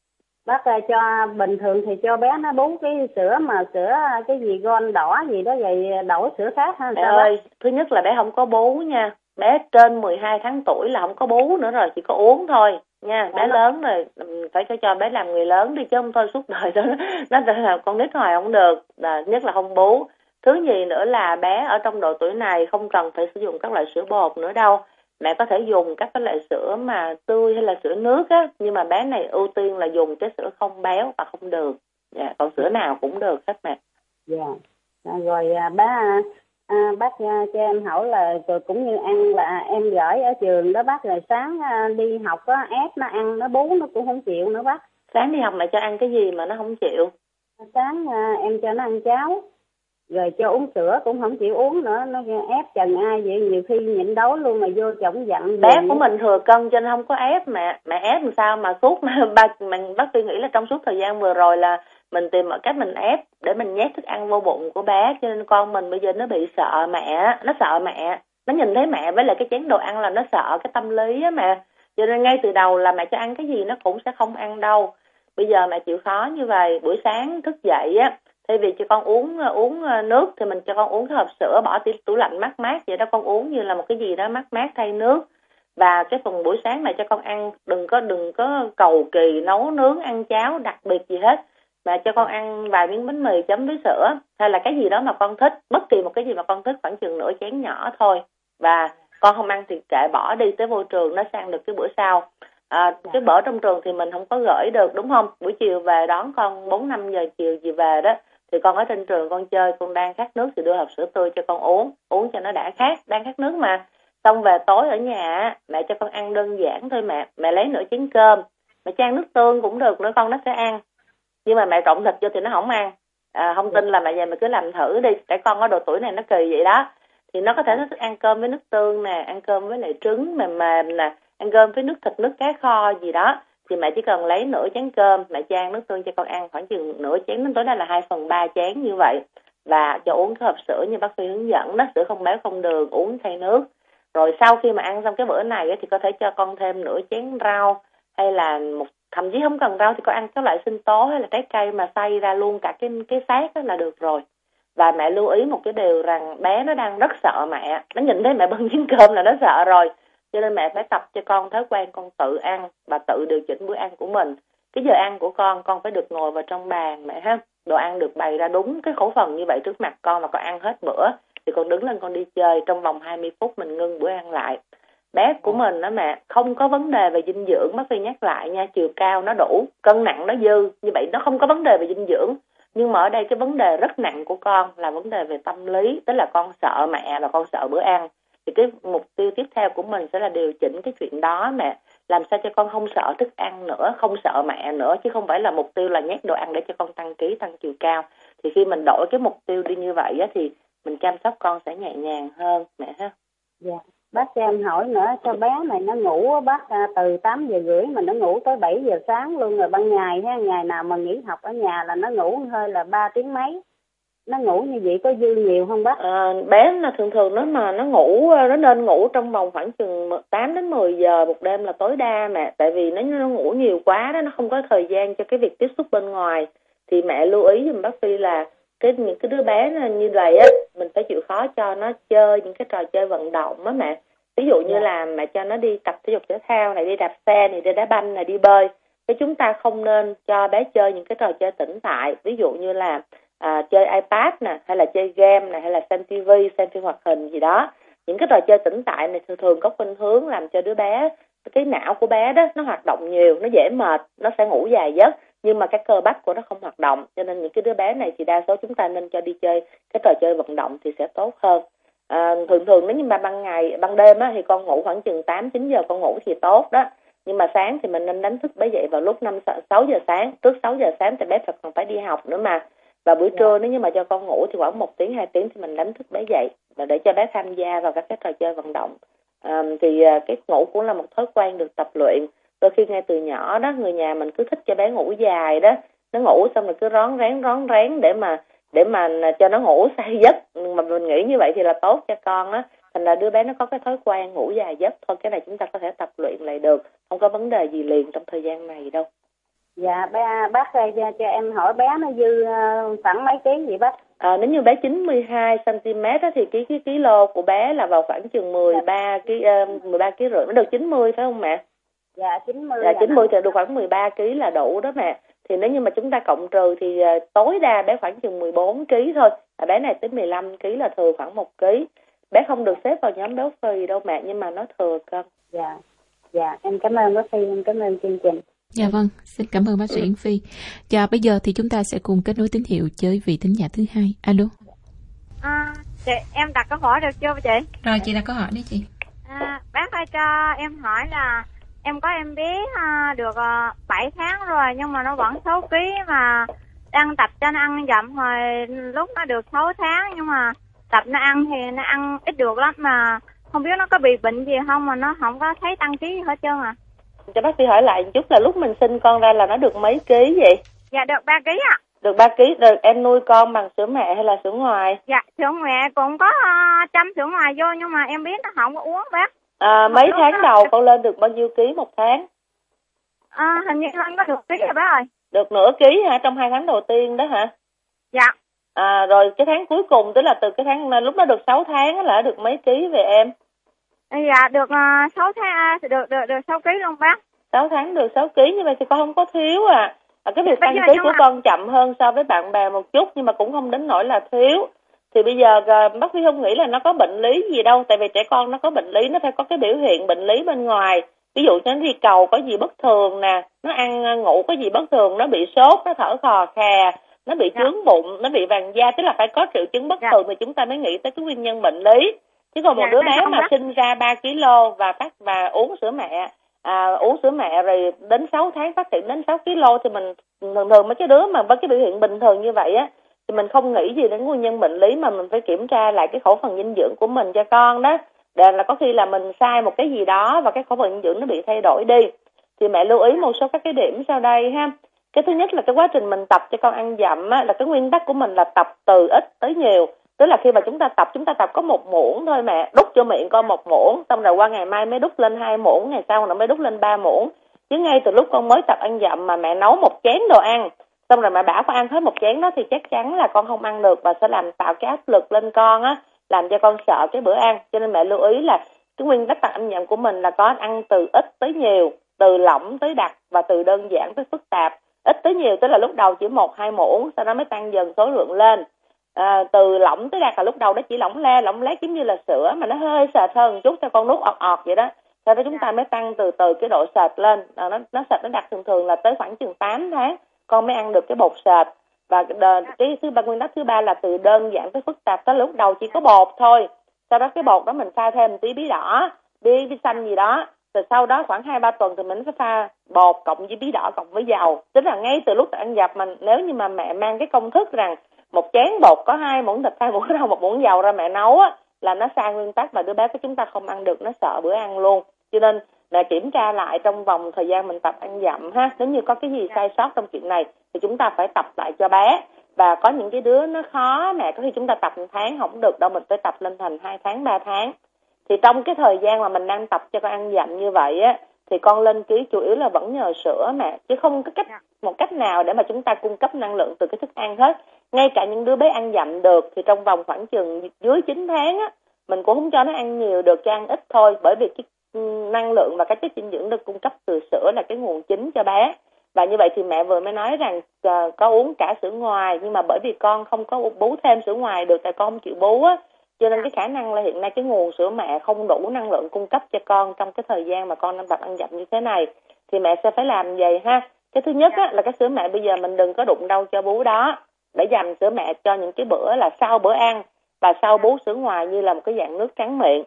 Bác cho bình thường thì cho bé nó bú cái sữa mà sữa cái gì gon đỏ gì đó vậy đổi sữa khác ha bé ơi thứ nhất là bé không có bú nha bé trên 12 tháng tuổi là không có bú nữa rồi chỉ có uống thôi nha bé lớn rồi phải cho cho bé làm người lớn đi chứ không thôi suốt đời đó nó là con nít hoài không được là nhất là không bú. Thứ gì nữa là bé ở trong độ tuổi này không cần phải sử dụng các loại sữa bột nữa đâu. Mẹ có thể dùng các cái loại sữa mà tươi hay là sữa nước á nhưng mà bé này ưu tiên là dùng cái sữa không béo và không đường. Dạ còn sữa nào cũng được hết mẹ. Dạ. À, rồi à, bác à, bác à, cho em hỏi là cũng như ăn là em gửi ở trường đó bác rồi sáng à, đi học á ép nó ăn nó bú nó cũng không chịu nữa bác. Sáng đi học mẹ cho ăn cái gì mà nó không chịu? Sáng à, em cho nó ăn cháo rồi cho uống sữa cũng không chịu uống nữa. Nó ép chừng ai vậy? Nhiều khi nhịn đấu luôn mà vô chổng giận bé của mình thừa cân cho nên không có ép mẹ. Mẹ ép làm sao mà suốt ba mình bác suy nghĩ là trong suốt thời gian vừa rồi là mình tìm mọi cách mình ép để mình nhét thức ăn vô bụng của bé. Cho nên con mình bây giờ nó bị sợ mẹ. Nó sợ mẹ. Nó nhìn thấy mẹ với lại cái chén đồ ăn là nó sợ cái tâm lý á mẹ. Cho nên ngay từ đầu là mẹ cho ăn cái gì nó cũng sẽ không ăn đâu. Bây giờ mẹ chịu khó như vậy. Buổi sáng thức dậy á thay vì cho con uống ờ, uống ờ, nước thì mình cho con uống cái hộp sữa bỏ tủ lạnh mát mát vậy đó. Con uống như là một cái gì đó mát mát thay nước. Và cái phần buổi sáng này cho con ăn đừng có đừng có cầu kỳ nấu nướng ăn cháo đặc biệt gì hết. Mà cho con ăn vài miếng bánh mì chấm với sữa. Hay là cái gì đó mà con thích bất kỳ một cái gì mà con thích khoảng chừng nửa chén nhỏ thôi. Và con không ăn thì kệ bỏ đi tới vô trường nó sang được cái bữa sau. À, cái bữa trong trường thì mình không có gửi được đúng không? Buổi chiều về đón con bốn năm giờ chiều gì về đó thì con ở trên trường con chơi con đang khát nước thì đưa hộp sữa tươi cho con uống. Uống cho nó đã khát đang khát nước mà. Xong về tối ở nhà mẹ cho con ăn đơn giản thôi mẹ. Mẹ lấy nửa chén cơm. Mẹ chan nước tương cũng được nữa con nó sẽ ăn. Nhưng mà mẹ trộn thịt vô thì nó không ăn. À, không tin là mẹ về mẹ cứ làm thử đi. Trẻ con ở độ tuổi này nó kỳ vậy đó. Thì nó có thể nó thích ăn cơm với nước tương nè ăn cơm với lại trứng mềm mềm nè ăn cơm với nước thịt nước cá kho gì đó thì mẹ chỉ cần lấy nửa chén cơm, mẹ chan nước tương cho con ăn khoảng chừng nửa chén, đến tối đa là hai phần ba chén như vậy. Và cho uống cái hộp sữa như bác sĩ hướng dẫn đó sữa không béo, không đường, uống thay nước. Rồi sau khi mà ăn xong cái bữa này thì có thể cho con thêm nửa chén rau, hay là một, thậm chí không cần rau, thì có ăn các loại sinh tố hay là trái cây mà xay ra luôn cả cái cái xác đó là được rồi. Và mẹ lưu ý một cái điều rằng bé nó đang rất sợ mẹ, nó nhìn thấy mẹ bưng chén cơm là nó sợ rồi cho nên mẹ phải tập cho con thói quen con tự ăn và tự điều chỉnh bữa ăn của mình. Cái giờ ăn của con con phải được ngồi vào trong bàn mẹ ha. Đồ ăn được bày ra đúng cái khẩu phần như vậy trước mặt con và con ăn hết bữa thì con đứng lên con đi chơi. Trong vòng 20 phút mình ngưng bữa ăn lại. Bé của mình đó mẹ không có vấn đề về dinh dưỡng bác phi nhắc lại nha chiều cao nó đủ cân nặng nó dư. Như vậy nó không có vấn đề về dinh dưỡng. Nhưng mà ở đây cái vấn đề rất nặng của con là vấn đề về tâm lý tức là con sợ mẹ và con sợ bữa ăn thì cái mục tiêu tiếp theo của mình sẽ là điều chỉnh cái chuyện đó mẹ. Làm sao cho con không sợ thức ăn nữa không sợ mẹ nữa chứ không phải là mục tiêu là nhét đồ ăn để cho con tăng ký tăng chiều cao. Thì khi mình đổi cái mục tiêu đi như vậy á, thì mình chăm sóc con sẽ nhẹ nhàng hơn mẹ ha. Dạ. Bác cho em hỏi nữa cho bé này nó ngủ bác à, từ 8 giờ rưỡi mà nó ngủ tới 7 giờ sáng luôn rồi ban ngày ha. Ngày nào mà nghỉ học ở nhà là nó ngủ hơi là 3 tiếng mấy nó ngủ như vậy có dư nhiều không bác? À, bé là thường thường nếu mà nó ngủ nó nên ngủ trong vòng khoảng chừng 8 đến 10 giờ một đêm là tối đa mẹ. Tại vì nếu nó ngủ nhiều quá đó nó không có thời gian cho cái việc tiếp xúc bên ngoài. Thì mẹ lưu ý giùm bác Phi là cái những cái đứa bé như vậy á mình phải chịu khó cho nó chơi những cái trò chơi vận động á mẹ. Ví dụ như dạ. là mẹ cho nó đi tập thể dục thể thao này đi đạp xe này đi đá banh này đi bơi. Cái chúng ta không nên cho bé chơi những cái trò chơi tĩnh tại. Ví dụ như là à, chơi ipad nè hay là chơi game nè hay là xem tv xem phim hoạt hình gì đó. Những cái trò chơi tĩnh tại này thường thường có khuynh hướng làm cho đứa bé cái não của bé đó nó hoạt động nhiều nó dễ mệt nó sẽ ngủ dài giấc. Nhưng mà các cơ bắp của nó không hoạt động cho nên những cái đứa bé này thì đa số chúng ta nên cho đi chơi cái trò chơi vận động thì sẽ tốt hơn. À, thường thường nếu như mà ban ngày ban đêm á, thì con ngủ khoảng chừng 8 9 giờ con ngủ thì tốt đó. Nhưng mà sáng thì mình nên đánh thức bé dậy vào lúc 5 6 giờ sáng. Trước 6 giờ sáng thì bé còn phải đi học nữa mà và buổi trưa dạ. nếu như mà cho con ngủ thì khoảng một tiếng hai tiếng thì mình đánh thức bé dậy và để cho bé tham gia vào các cái trò chơi vận động. À, thì cái ngủ cũng là một thói quen được tập luyện. Đôi khi ngay từ nhỏ đó người nhà mình cứ thích cho bé ngủ dài đó. Nó ngủ xong rồi cứ rón rén rón rén để mà để mà cho nó ngủ say giấc. Mà mình nghĩ như vậy thì là tốt cho con á thành là đứa bé nó có cái thói quen ngủ dài giấc. Thôi cái này chúng ta có thể tập luyện lại được. Không có vấn đề gì liền trong thời gian này đâu dạ bé bác ơi cho em hỏi bé nó dư ờ, khoảng mấy ký vậy bác À, nếu như bé 92 cm á, thì cái cái ký lô của bé là vào khoảng chừng 13 kg uh, 13 kg rưỡi nó được 90 phải không mẹ? Dạ 90. Dạ 90 thì được khoảng 13 kg là đủ đó mẹ. Thì nếu như mà chúng ta cộng trừ thì uh, tối đa bé khoảng chừng 14 kg thôi. À, bé này tới 15 kg là thừa khoảng 1 kg. Bé không được xếp vào nhóm béo phì đâu mẹ nhưng mà nó thừa cân. Dạ. Dạ em cảm ơn bác Phi, em cảm ơn chương trình. Dạ vâng, xin cảm ơn bác sĩ Yến Phi. Và bây giờ thì chúng ta sẽ cùng kết nối tín hiệu với vị thính giả thứ hai. Alo. À, chị, em đặt câu hỏi được chưa chị? Rồi chị đặt câu hỏi đi chị. À, bác ơi cho em hỏi là em có em bé à, được à, 7 tháng rồi nhưng mà nó vẫn 6 kg mà đang tập cho nó ăn dặm rồi lúc nó được 6 tháng nhưng mà tập nó ăn thì nó ăn ít được lắm mà không biết nó có bị bệnh gì không mà nó không có thấy tăng ký hết trơn à cho bác sĩ hỏi lại một chút là lúc mình sinh con ra là nó được mấy ký vậy? Dạ được 3 ký ạ. Được 3 ký, rồi em nuôi con bằng sữa mẹ hay là sữa ngoài? Dạ, sữa mẹ cũng có uh, chăm sữa ngoài vô nhưng mà em biết nó không có uống bác. À, mấy tháng đó... đầu con lên được bao nhiêu ký một tháng? À, hình như lên có được ký rồi bác ơi. Được nửa ký hả, trong hai tháng đầu tiên đó hả? Dạ. À, rồi cái tháng cuối cùng, tức là từ cái tháng lúc nó được 6 tháng là được mấy ký về em? Dạ được uh, 6 tháng được được được 6 kg luôn bác. 6 tháng được 6 kg như vậy thì con không có thiếu à. à cái việc tăng ký của con chậm hơn so với bạn bè một chút nhưng mà cũng không đến nỗi là thiếu. Thì bây giờ uh, bác Phi không nghĩ là nó có bệnh lý gì đâu tại vì trẻ con nó có bệnh lý nó phải có cái biểu hiện bệnh lý bên ngoài. Ví dụ nó đi cầu có gì bất thường nè, nó ăn à, ngủ có gì bất thường, nó bị sốt, nó thở khò khè, nó bị dạ. trướng bụng, nó bị vàng da, tức là phải có triệu chứng bất dạ. thường thì chúng ta mới nghĩ tới cái nguyên nhân bệnh lý chứ còn một dạ, đứa bé mà đó. sinh ra 3 kg và phát và uống sữa mẹ à, uống sữa mẹ rồi đến 6 tháng phát triển đến 6 kg thì mình thường thường mấy cái đứa mà với cái biểu hiện bình thường như vậy á thì mình không nghĩ gì đến nguyên nhân bệnh lý mà mình phải kiểm tra lại cái khẩu phần dinh dưỡng của mình cho con đó. Để là có khi là mình sai một cái gì đó và cái khẩu phần dinh dưỡng nó bị thay đổi đi. Thì mẹ lưu ý một số các cái điểm sau đây ha. Cái thứ nhất là cái quá trình mình tập cho con ăn dặm á, là cái nguyên tắc của mình là tập từ ít tới nhiều tức là khi mà chúng ta tập, chúng ta tập có một muỗng thôi mẹ. Đút cho miệng con một muỗng, xong rồi qua ngày mai mới đút lên hai muỗng, ngày sau nó mới đút lên ba muỗng. Chứ ngay từ lúc con mới tập ăn dặm mà mẹ nấu một chén đồ ăn, xong rồi mẹ bảo con ăn hết một chén đó thì chắc chắn là con không ăn được và sẽ làm tạo cái áp lực lên con á, làm cho con sợ cái bữa ăn. Cho nên mẹ lưu ý là cái nguyên tắc tập ăn dặm của mình là có ăn từ ít tới nhiều, từ lỏng tới đặc và từ đơn giản tới phức tạp. Ít tới nhiều, tức là lúc đầu chỉ một, hai muỗng, sau đó mới tăng dần số lượng lên à, từ lỏng tới đạt là lúc đầu nó chỉ lỏng le lỏng lét giống như là sữa mà nó hơi sệt hơn một chút cho con nuốt ọt ọt vậy đó. Sau đó chúng ta mới tăng từ từ cái độ sệt lên. À, nó nó sệt nó đạt thường thường là tới khoảng chừng 8 tháng con mới ăn được cái bột sệt. Và cái thứ ba nguyên tắc thứ ba là từ đơn giản tới phức tạp tới lúc đầu chỉ có bột thôi. Sau đó cái bột đó mình pha thêm một tí bí đỏ bí, bí xanh gì đó. Rồi sau đó khoảng hai ba tuần thì mình sẽ pha bột cộng với bí đỏ cộng với dầu. Tức là ngay từ lúc ăn dập mình nếu như mà mẹ mang cái công thức rằng một chén bột có hai muỗng thịt hai muỗng rau một muỗng dầu ra mẹ nấu á là nó sai nguyên tắc và đứa bé của chúng ta không ăn được nó sợ bữa ăn luôn. Cho nên là kiểm tra lại trong vòng thời gian mình tập ăn dặm ha. Nếu như có cái gì sai sót trong chuyện này thì chúng ta phải tập lại cho bé. Và có những cái đứa nó khó mẹ có khi chúng ta tập một tháng không được đâu mình phải tập lên thành hai tháng ba tháng. Thì trong cái thời gian mà mình đang tập cho con ăn dặm như vậy á thì con lên ký chủ yếu là vẫn nhờ sữa mẹ chứ không có cách một cách nào để mà chúng ta cung cấp năng lượng từ cái thức ăn hết ngay cả những đứa bé ăn dặm được thì trong vòng khoảng chừng dưới 9 tháng á mình cũng không cho nó ăn nhiều được cho ăn ít thôi. Bởi vì cái ừ, năng lượng và các chất dinh dưỡng được cung cấp từ sữa là cái nguồn chính cho bé. Và như vậy thì mẹ vừa mới nói rằng uh, có uống cả sữa ngoài. Nhưng mà bởi vì con không có bú thêm sữa ngoài được tại con không chịu bú á cho nên cái khả năng là hiện nay cái nguồn sữa mẹ không đủ năng lượng cung cấp cho con trong cái thời gian mà con đang tập ăn dặm như thế này thì mẹ sẽ phải làm gì ha. Cái thứ nhất á, là cái sữa mẹ bây giờ mình đừng có đụng đâu cho bú đó để dành sữa mẹ cho những cái bữa là sau bữa ăn và sau bú sữa ngoài như là một cái dạng nước trắng miệng.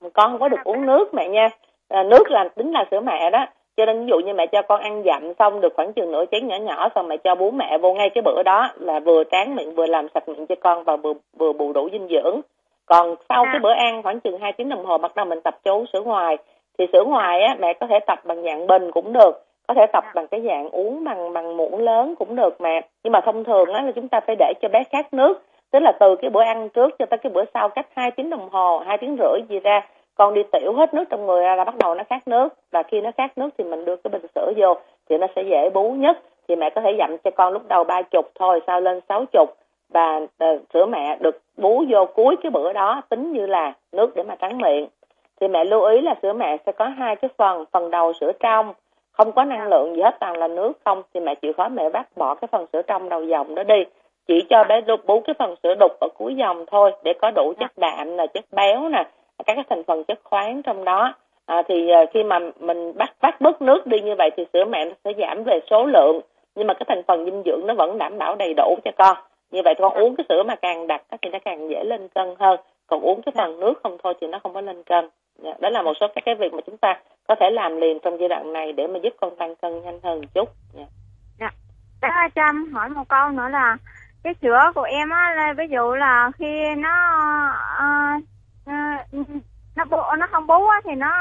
Con không có được uống nước mẹ nha. À, nước là tính là sữa mẹ đó. Cho nên ví dụ như mẹ cho con ăn dặm xong được khoảng chừng nửa chén nhỏ nhỏ xong mẹ cho bú mẹ vô ngay cái bữa đó là vừa tráng miệng vừa làm sạch miệng cho con và vừa vừa bù đủ dinh dưỡng. Còn sau cái bữa ăn khoảng chừng hai tiếng đồng hồ bắt đầu mình tập cho uống sữa ngoài. Thì sữa ngoài á mẹ có thể tập bằng dạng bình cũng được có thể tập bằng cái dạng uống bằng bằng muỗng lớn cũng được mà. Nhưng mà thông thường á là chúng ta phải để cho bé khát nước. Tức là từ cái bữa ăn trước cho tới cái bữa sau cách hai tiếng đồng hồ hai tiếng rưỡi gì ra con đi tiểu hết nước trong người ra là bắt đầu nó khát nước. Và khi nó khát nước thì mình đưa cái bình sữa vô thì nó sẽ dễ bú nhất. Thì mẹ có thể dặm cho con lúc đầu ba chục thôi sau lên sáu chục. Và uh, sữa mẹ được bú vô cuối cái bữa đó tính như là nước để mà trắng miệng. Thì mẹ lưu ý là sữa mẹ sẽ có hai cái phần phần đầu sữa trong không có năng lượng gì hết toàn là nước không. Thì mẹ chịu khó mẹ bắt bỏ cái phần sữa trong đầu dòng đó đi. Chỉ cho bé đục bú cái phần sữa đục ở cuối dòng thôi để có đủ chất đạm là chất béo nè các cái thành phần chất khoáng trong đó. À, thì à, khi mà mình bắt bắt bớt nước đi như vậy thì sữa mẹ nó sẽ giảm về số lượng. Nhưng mà cái thành phần dinh dưỡng nó vẫn đảm bảo đầy đủ cho con. Như vậy con uống cái sữa mà càng đặc thì nó càng dễ lên cân hơn. Còn uống cái phần nước không thôi thì nó không có lên cân. Dạ, đó là một số các cái việc mà chúng ta có thể làm liền trong giai đoạn này để mà giúp con tăng cân nhanh hơn một chút nha. dạ. dạ. Bác Trâm hỏi một câu nữa là cái sữa của em á là ví dụ là khi nó uh, uh, nó bú nó không bú á thì nó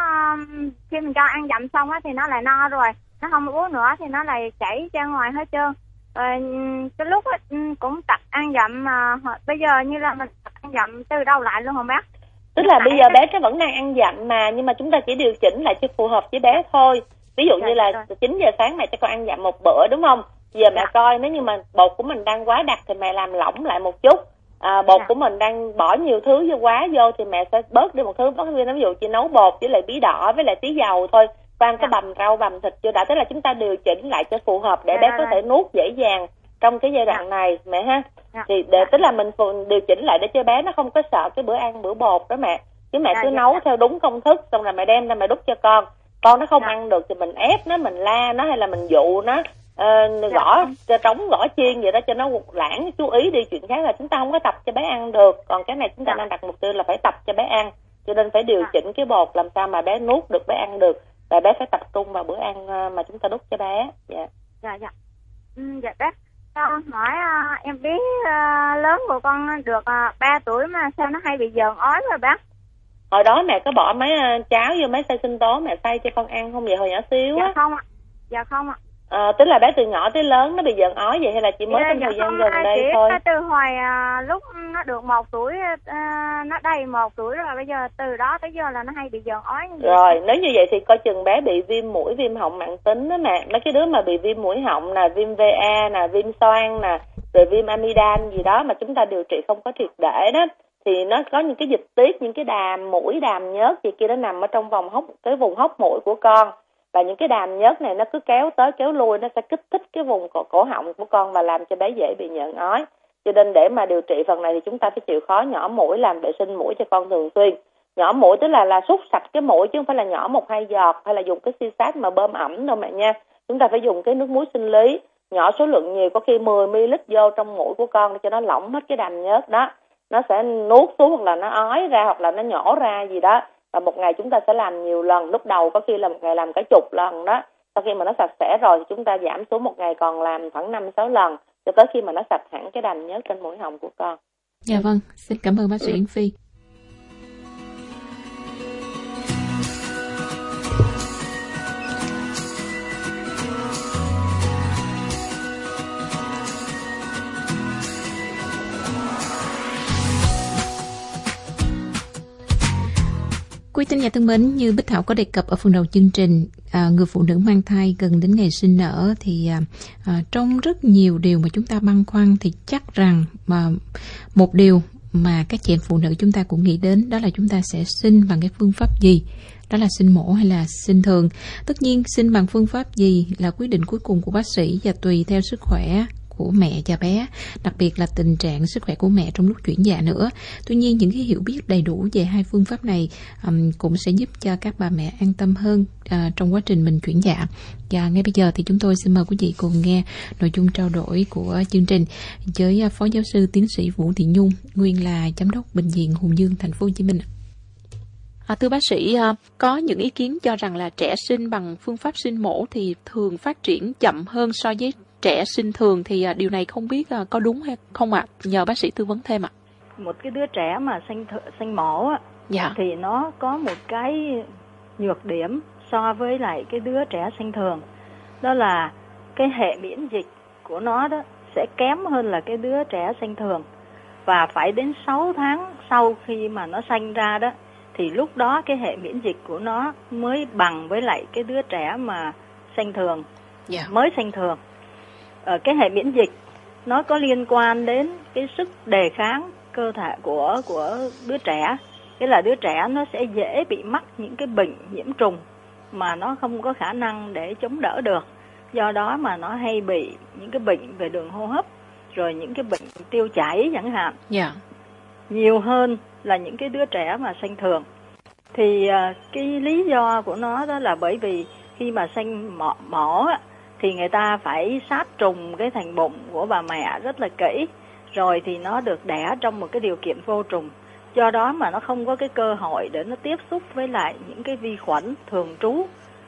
khi mình cho ăn dặm xong á thì nó lại no rồi nó không bú nữa thì nó lại chảy ra ngoài hết trơn rồi cái lúc á, cũng tập ăn dặm mà bây giờ như là mình tập ăn dặm từ đâu lại luôn hả bác tức là bây giờ bé nó vẫn đang ăn dặm mà nhưng mà chúng ta chỉ điều chỉnh lại cho phù hợp với bé thôi. Ví dụ như là 9 giờ sáng mẹ cho con ăn dặm một bữa đúng không? Giờ mẹ dạ. coi nếu như mà bột của mình đang quá đặc thì mẹ làm lỏng lại một chút. À, bột dạ. của mình đang bỏ nhiều thứ vô quá vô thì mẹ sẽ bớt đi một thứ. Bất ví dụ chỉ nấu bột với lại bí đỏ với lại tí dầu thôi. Quan cái dạ. bầm rau bầm thịt chưa đã. Tức là chúng ta điều chỉnh lại cho phù hợp để dạ, bé có thể nuốt dễ dàng trong cái giai đoạn này mẹ ha thì để tức là mình điều chỉnh lại để cho bé nó không có sợ cái bữa ăn bữa bột đó mẹ. Chứ mẹ cứ nấu theo đúng công thức xong rồi mẹ đem ra mẹ đút cho con. Con nó không ăn được thì mình ép nó mình la nó hay là mình dụ nó uh, gõ cho trống gõ chiên vậy đó cho nó lãng chú ý đi. Chuyện khác là chúng ta không có tập cho bé ăn được. Còn cái này chúng ta đang đặt mục tiêu là phải tập cho bé ăn. Cho nên phải điều chỉnh cái bột làm sao mà bé nuốt được bé ăn được. Và bé phải tập trung vào bữa ăn ờ, mà chúng ta đút cho bé. Dạ. Dạ dạ. Ừ, dạ bác hỏi uh, em biết uh, lớn của con được uh, 3 tuổi mà sao nó hay bị dờn ói rồi bác? Hồi đó mẹ có bỏ mấy cháo vô mấy xay sinh tố mẹ xay cho con ăn không? Vậy hồi nhỏ xíu dạ á. dạ không ạ. Dạ không ạ À, tức là bé từ nhỏ tới lớn nó bị giận ói vậy hay là chỉ mới dạ, trong thời gian gần đây chỉ thôi? từ hồi à, lúc nó được một tuổi à, nó đầy một tuổi rồi bây giờ từ đó tới giờ là nó hay bị giận ói như Rồi nếu như vậy thì coi chừng bé bị viêm mũi viêm họng mạng tính đó mẹ. Mấy cái đứa mà bị viêm mũi họng nè, viêm VA nè, viêm xoang nè, rồi viêm amidan gì đó mà chúng ta điều trị không có triệt để đó thì nó có những cái dịch tiết những cái đàm mũi đàm nhớt gì kia nó nằm ở trong vòng hốc cái vùng hốc mũi của con và những cái đàm nhớt này nó cứ kéo tới kéo lui nó sẽ kích thích cái vùng cổ, cổ họng của con và làm cho bé dễ bị nhợn ói. Cho nên để mà điều trị phần này thì chúng ta phải chịu khó nhỏ mũi làm vệ sinh mũi cho con thường xuyên. Nhỏ mũi tức là là xúc sạch cái mũi chứ không phải là nhỏ một hai giọt hay là dùng cái si sát mà bơm ẩm đâu mẹ nha. Chúng ta phải dùng cái nước muối sinh lý. Nhỏ số lượng nhiều có khi 10 ml vô trong mũi của con để cho nó lỏng hết cái đàm nhớt đó. Nó sẽ nuốt xuống hoặc là nó ói ra hoặc là nó nhỏ ra gì đó và một ngày chúng ta sẽ làm nhiều lần. Lúc đầu có khi là một ngày làm cả chục lần đó. Sau khi mà nó sạch sẽ rồi thì chúng ta giảm xuống một ngày còn làm khoảng năm, sáu lần. Cho tới khi mà nó sạch hẳn cái đành nhớt trên mũi họng của con. Dạ vâng. Xin cảm ơn bác sĩ Yến Phi. Quý tín giả thân mến, như Bích Thảo có đề cập ở phần đầu chương trình, à, người phụ nữ mang thai gần đến ngày sinh nở thì à, à, trong rất nhiều điều mà chúng ta băn khoăn thì chắc rằng mà một điều mà các chị em phụ nữ chúng ta cũng nghĩ đến đó là chúng ta sẽ sinh bằng cái phương pháp gì? Đó là sinh mổ hay là sinh thường? Tất nhiên sinh bằng phương pháp gì là quyết định cuối cùng của bác sĩ và tùy theo sức khỏe của mẹ và bé, đặc biệt là tình trạng sức khỏe của mẹ trong lúc chuyển dạ nữa. Tuy nhiên những cái hiểu biết đầy đủ về hai phương pháp này um, cũng sẽ giúp cho các bà mẹ an tâm hơn uh, trong quá trình mình chuyển dạ. Và ngay bây giờ thì chúng tôi xin mời quý vị cùng nghe nội dung trao đổi của chương trình với ờ, Phó Giáo sư Tiến sĩ Vũ Thị Nhung, nguyên là giám đốc bệnh viện Hùng Dương, thành phố Hồ Chí Minh. À, thưa bác sĩ, ờ, có những ý kiến cho rằng là trẻ sinh bằng phương pháp sinh mổ thì thường phát triển chậm hơn so với trẻ sinh thường thì à, điều này không biết à, có đúng hay không ạ? À? Nhờ bác sĩ tư vấn thêm ạ. À. Một cái đứa trẻ mà sinh th- sinh mổ á, dạ. thì nó có một cái nhược điểm so với lại cái đứa trẻ sinh thường. Đó là cái hệ miễn dịch của nó đó sẽ kém hơn là cái đứa trẻ sinh thường. Và phải đến 6 tháng sau khi mà nó sanh ra đó thì lúc đó cái hệ miễn dịch của nó mới bằng với lại cái đứa trẻ mà sinh thường yeah. mới sinh thường cái hệ miễn dịch nó có liên quan đến cái sức đề kháng cơ thể của của đứa trẻ. Cái là đứa trẻ nó sẽ dễ bị mắc những cái bệnh nhiễm trùng mà nó không có khả năng để chống đỡ được. Do đó mà nó hay bị những cái bệnh về đường hô hấp rồi những cái bệnh tiêu chảy chẳng hạn. Yeah. nhiều hơn là những cái đứa trẻ mà sanh thường. Thì uh, cái lý do của nó đó là bởi vì khi mà sanh mỏ, mỏ thì người ta phải sát trùng cái thành bụng của bà mẹ rất là kỹ rồi thì nó được đẻ trong một cái điều kiện vô trùng do đó mà nó không có cái cơ hội để nó tiếp xúc với lại những cái vi khuẩn thường trú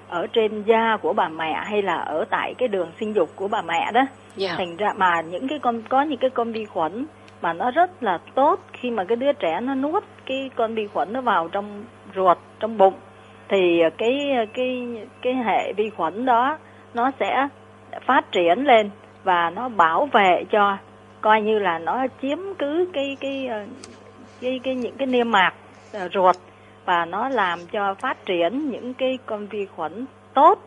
ở trên da của bà mẹ hay là ở tại cái đường sinh dục của bà mẹ đó yeah. thành ra mà những cái con có những cái con vi khuẩn mà nó rất là tốt khi mà cái đứa trẻ nó nuốt cái con vi khuẩn nó vào trong ruột trong bụng thì cái cái cái hệ vi khuẩn đó nó sẽ phát triển lên và nó bảo vệ cho coi như là nó chiếm cứ cái cái cái, cái, cái những cái niêm mạc ờ, ruột và nó làm cho phát triển những cái con vi khuẩn tốt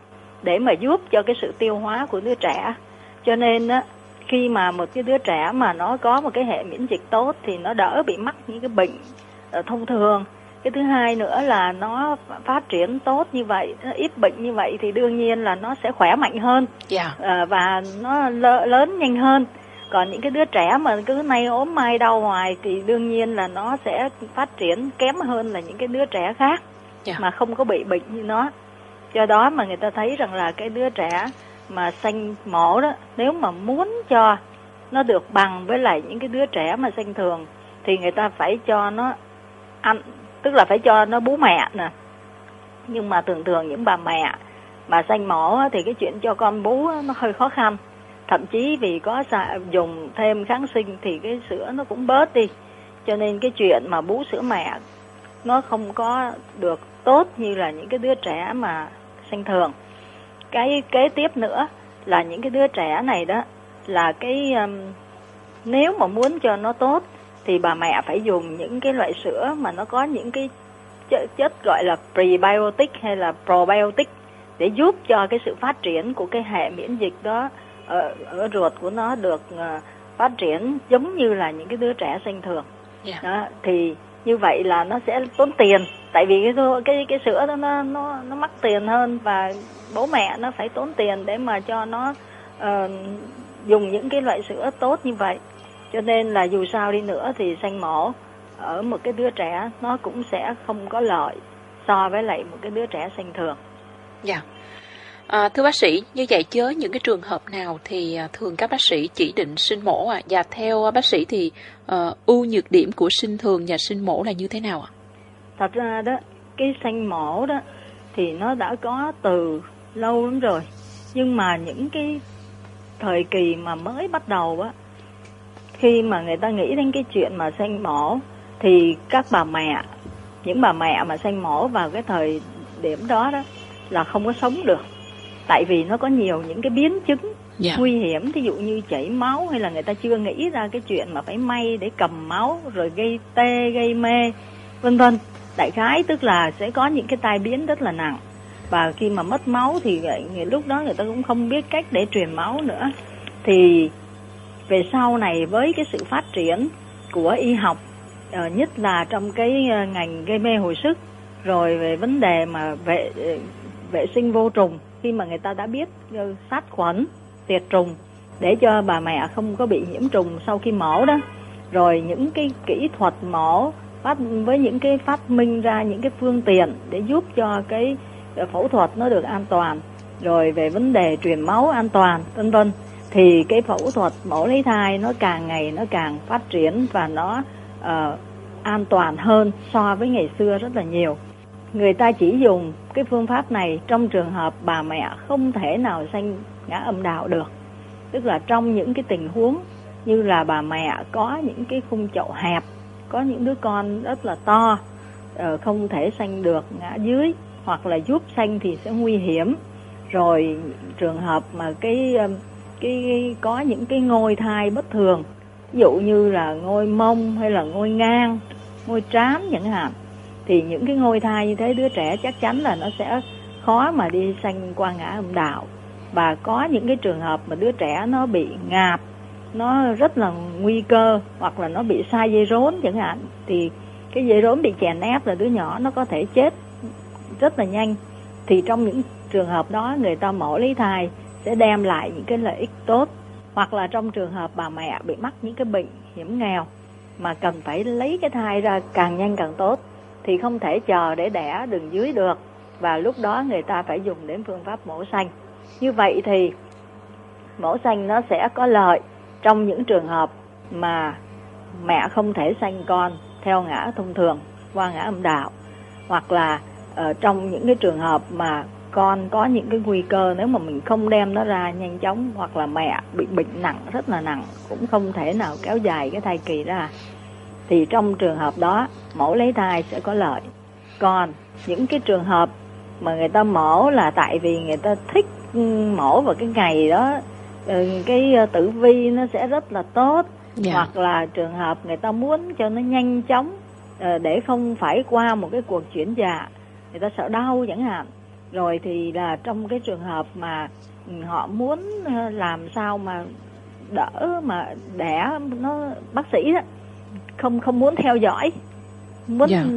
để mà giúp cho cái sự tiêu hóa của đứa trẻ. Cho nên á khi mà một cái đứa trẻ mà nó có một cái hệ miễn dịch tốt thì nó đỡ bị mắc những cái bệnh ờ, thông thường cái thứ hai nữa là nó phát triển tốt như vậy ít bệnh như vậy thì đương nhiên là nó sẽ khỏe mạnh hơn yeah. à, và nó lớn nhanh hơn còn những cái đứa trẻ mà cứ nay ốm mai đau hoài thì đương nhiên là nó sẽ phát triển kém hơn là những cái đứa trẻ khác yeah. mà không có bị bệnh như nó do đó mà người ta thấy rằng là cái đứa trẻ mà sanh mổ đó nếu mà muốn cho nó được bằng với lại những cái đứa trẻ mà sanh thường thì người ta phải cho nó ăn tức là phải cho nó bú mẹ nè. Nhưng mà thường thường những bà mẹ mà sanh mổ thì cái chuyện cho con bú nó hơi khó khăn. Thậm chí vì có dùng thêm kháng sinh thì cái sữa nó cũng bớt đi. Cho nên cái chuyện mà bú sữa mẹ nó không có được tốt như là những cái đứa trẻ mà sanh thường. Cái kế tiếp nữa là những cái đứa trẻ này đó là cái um, nếu mà muốn cho nó tốt thì bà mẹ phải dùng những cái loại sữa mà nó có những cái chất, gọi là prebiotic hay là probiotic để giúp cho cái sự phát triển của cái hệ miễn dịch đó ở, ở ruột của nó được uh, phát triển giống như là những cái đứa trẻ sinh thường. Yeah. đó thì như vậy là nó sẽ tốn tiền. Tại vì cái cái cái sữa đó nó nó nó mắc tiền hơn và bố mẹ nó phải tốn tiền để mà cho nó uh, dùng những cái loại sữa tốt như vậy cho nên là dù sao đi nữa thì sanh mổ ở một cái đứa trẻ nó cũng sẽ không có lợi so với lại một cái đứa trẻ sinh thường. Dạ. À, thưa bác sĩ, như vậy chớ những cái trường hợp nào thì à, thường các bác sĩ chỉ định sinh mổ ạ? À? Và theo bác sĩ thì uh, ưu nhược điểm của sinh thường và sinh mổ là như thế nào ạ? À? Thật ra đó, cái sinh mổ đó thì nó đã có từ lâu lắm rồi. Nhưng mà những cái thời kỳ mà mới bắt đầu á, khi mà người ta nghĩ đến cái chuyện mà sinh mổ thì các bà mẹ, những bà mẹ mà sinh mổ vào cái thời điểm đó đó là không có sống được tại vì nó có nhiều những cái biến chứng yeah. Dạ. nguy hiểm thí dụ như chảy máu hay là người ta chưa nghĩ ra cái chuyện mà phải may để cầm máu rồi gây tê gây mê vân vân đại khái tức là sẽ có những cái tai biến rất là nặng và khi mà mất máu thì lúc đó người ta cũng không biết cách để truyền máu nữa thì về sau này với cái sự phát triển của y học ờ, nhất là trong cái ờ, ngành gây mê hồi sức, rồi về vấn đề mà vệ ờ, vệ sinh vô trùng, khi mà người ta đã biết sát khuẩn, tiệt trùng, để cho bà mẹ không có bị nhiễm trùng sau khi mổ đó. Rồi những cái kỹ thuật mổ phát, với những cái phát minh ra những cái phương tiện để giúp cho cái phẫu thuật nó được an toàn. Rồi về vấn đề truyền máu an toàn, vân vân thì cái phẫu thuật mổ lấy thai nó càng ngày nó càng phát triển và nó uh, an toàn hơn so với ngày xưa rất là nhiều. Người ta chỉ dùng cái phương pháp này trong trường hợp bà mẹ không thể nào sanh ngã âm đạo được. Tức là trong những cái tình huống như là bà mẹ có những cái khung chậu hẹp có những đứa con rất là to ờ, không thể sanh được ngã dưới hoặc là giúp sanh thì sẽ nguy hiểm. Rồi trường hợp mà cái cái, có những cái ngôi thai bất thường. Ví dụ như là ngôi mông hay là ngôi ngang, ngôi trám chẳng hạn. Thì những cái ngôi thai như thế, đứa trẻ chắc chắn là nó sẽ khó mà đi sanh qua ngã âm đạo. Và có những cái trường hợp mà đứa trẻ nó bị ngạp nó rất là nguy cơ, hoặc là nó bị sai dây rốn chẳng hạn, thì cái dây rốn bị chèn ép là đứa nhỏ nó có thể chết rất là nhanh. Thì trong những trường hợp đó, người ta mổ lấy thai sẽ đem lại những cái lợi ích tốt hoặc là trong trường hợp bà mẹ bị mắc những cái bệnh hiểm nghèo mà cần phải lấy cái thai ra càng nhanh càng tốt thì không thể chờ để đẻ đường dưới được và lúc đó người ta phải dùng đến phương pháp mổ xanh. Như vậy thì mổ xanh nó sẽ có lợi trong những trường hợp mà mẹ không thể sanh con theo ngã thông thường qua ngã âm đạo hoặc là uh, trong những cái trường hợp mà con có những cái nguy cơ nếu mà mình không đem nó ra nhanh chóng hoặc là mẹ bị bệnh nặng rất là nặng cũng không thể nào kéo dài cái thai kỳ ra thì trong trường hợp đó mổ lấy thai sẽ có lợi còn những cái trường hợp mà người ta mổ là tại vì người ta thích mổ vào cái ngày đó ừ, cái ờ, tử vi nó sẽ rất là tốt yeah. Dạ. hoặc là trường hợp người ta muốn cho nó nhanh chóng ờ, để không phải qua một cái cuộc chuyển dạ người ta sợ đau chẳng hạn rồi thì là trong cái trường hợp mà họ muốn ờ, làm sao mà đỡ mà đẻ nó bác sĩ đó không không muốn theo dõi muốn yeah. Dạ.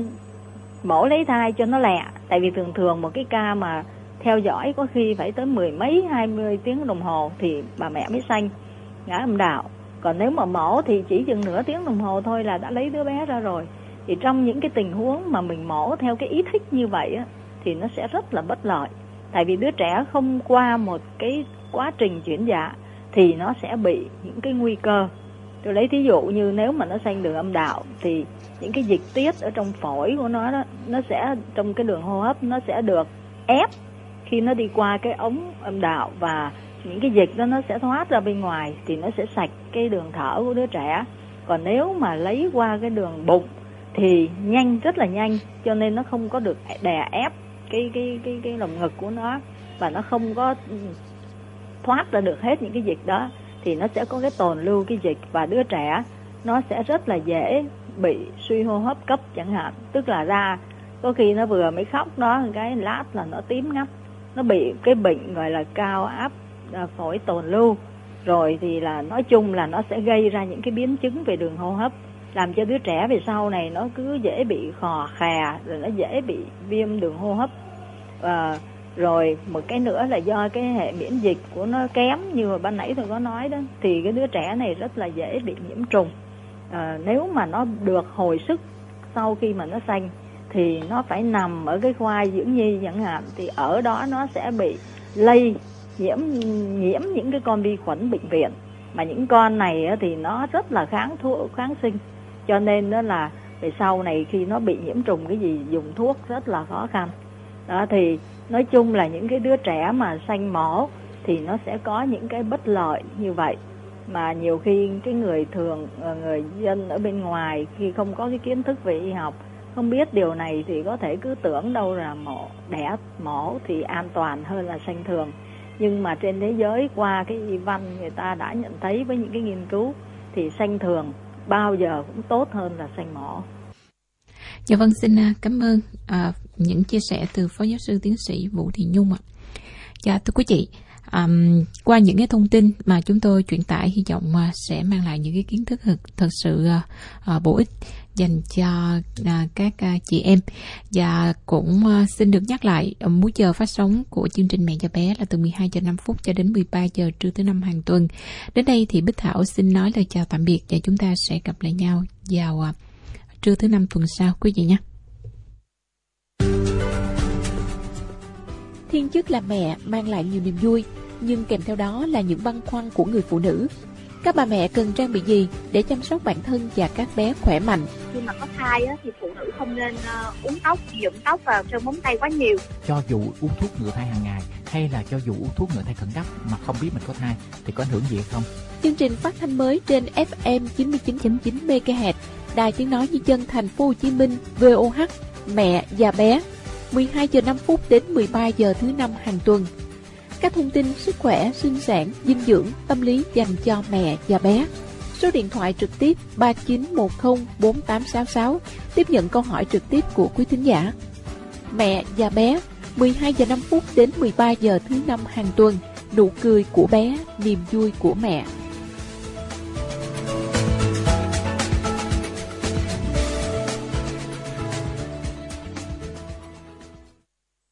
mổ lấy thai cho nó lẹ tại vì thường thường một cái ca mà theo dõi có khi phải tới mười mấy hai mươi tiếng đồng hồ thì bà mẹ mới sanh ngã âm đạo còn nếu mà mổ thì chỉ chừng nửa tiếng đồng hồ thôi là đã lấy đứa bé ra rồi thì trong những cái tình huống mà mình mổ theo cái ý thích như vậy á, thì nó sẽ rất là bất lợi. Tại vì đứa trẻ không qua một cái quá trình chuyển dạ thì nó sẽ bị những cái nguy cơ. Tôi lấy thí dụ như nếu mà nó sang đường âm đạo thì những cái dịch tiết ở trong phổi của nó đó, nó sẽ, trong cái đường hô hấp nó sẽ được ép khi nó đi qua cái ống âm đạo và những cái dịch đó nó sẽ thoát ra bên ngoài thì nó sẽ sạch cái đường thở của đứa trẻ. Còn nếu mà lấy qua cái đường bụng thì nhanh, rất là nhanh, cho nên nó không có được đè ép cái cái cái cái lồng ngực của nó và nó không có thoát ra được hết những cái dịch đó thì nó sẽ có cái tồn lưu cái dịch và đứa trẻ nó sẽ rất là dễ bị suy hô hấp cấp chẳng hạn. Tức là ra, có khi nó vừa mới khóc đó, cái lát là nó tím ngắt, nó bị cái bệnh gọi là cao áp à, phổi tồn lưu. Rồi thì là nói chung là nó sẽ gây ra những cái biến chứng về đường hô hấp làm cho đứa trẻ về sau này nó cứ dễ bị khò khè rồi nó dễ bị viêm đường hô hấp. À, rồi một cái nữa là do cái hệ miễn dịch của nó kém như mà ban nãy tôi có nói đó thì cái đứa trẻ này rất là dễ bị nhiễm trùng. À, nếu mà nó được hồi sức sau khi mà nó sanh thì nó phải nằm ở cái khoa dưỡng nhi chẳng hạn thì ở đó nó sẽ bị lây nhiễm nhiễm những cái con vi khuẩn bệnh viện. Mà những con này thì nó rất là kháng thuốc kháng sinh cho nên đó là về sau này khi nó bị nhiễm trùng cái gì, dùng thuốc rất là khó khăn. Đó, thì nói chung là những cái đứa trẻ mà sanh mổ thì nó sẽ có những cái bất lợi như vậy. Mà nhiều khi cái người thường ờ, người dân ở bên ngoài khi không có cái kiến thức về y học, không biết điều này thì có thể cứ tưởng đâu là mổ, đẻ mổ thì an toàn hơn là sanh thường. Nhưng mà trên thế giới qua cái y văn người ta đã nhận thấy với những cái nghiên cứu thì sanh thường bao giờ cũng tốt hơn là xanh mỏ. Dạ vâng, xin à, cảm ơn à, những chia sẻ từ Phó Giáo sư Tiến sĩ Vũ Thị Nhung ạ. Dạ thưa quý chị, um, qua những cái thông tin mà chúng tôi truyền tải hy vọng uh, sẽ mang lại những cái kiến thức thực, thật sự uh, uh, bổ ích dành cho uh, các uh, chị em và cũng uh, xin được nhắc lại uh, múi giờ phát sóng của chương trình mẹ và bé là từ 12 giờ 5 phút cho đến 13 giờ trưa thứ năm hàng tuần. Đến đây thì Bích Thảo xin nói lời chào tạm biệt và chúng ta sẽ gặp lại nhau vào uh, trưa thứ năm tuần sau quý vị nhé. Thiên chức làm mẹ mang lại nhiều niềm vui, nhưng kèm theo đó là những băn khoăn của người phụ nữ. Các bà mẹ cần trang bị gì để chăm sóc bản thân và các bé khỏe mạnh? Khi mà có thai á, thì phụ nữ không nên uh, uống tóc, nhuộm tóc vào sơn móng tay quá nhiều. Cho dù uống thuốc ngừa thai hàng ngày hay là cho dù uống thuốc ngừa thai khẩn cấp mà không biết mình có thai thì có ảnh hưởng gì không? Chương trình phát thanh mới trên FM 99.9 MHz, Đài Tiếng nói nhân dân thành phố Hồ Chí Minh VOH, mẹ và bé 12 giờ 5 phút đến 13 giờ thứ năm hàng tuần. Các thông tin sức khỏe, sinh sản, dinh dưỡng, tâm lý dành cho mẹ và bé. Số điện thoại trực tiếp 39104866 tiếp nhận câu hỏi trực tiếp của quý thính giả. Mẹ và bé 12 giờ 5 phút đến 13 giờ thứ năm hàng tuần. Nụ cười của bé, niềm vui của mẹ.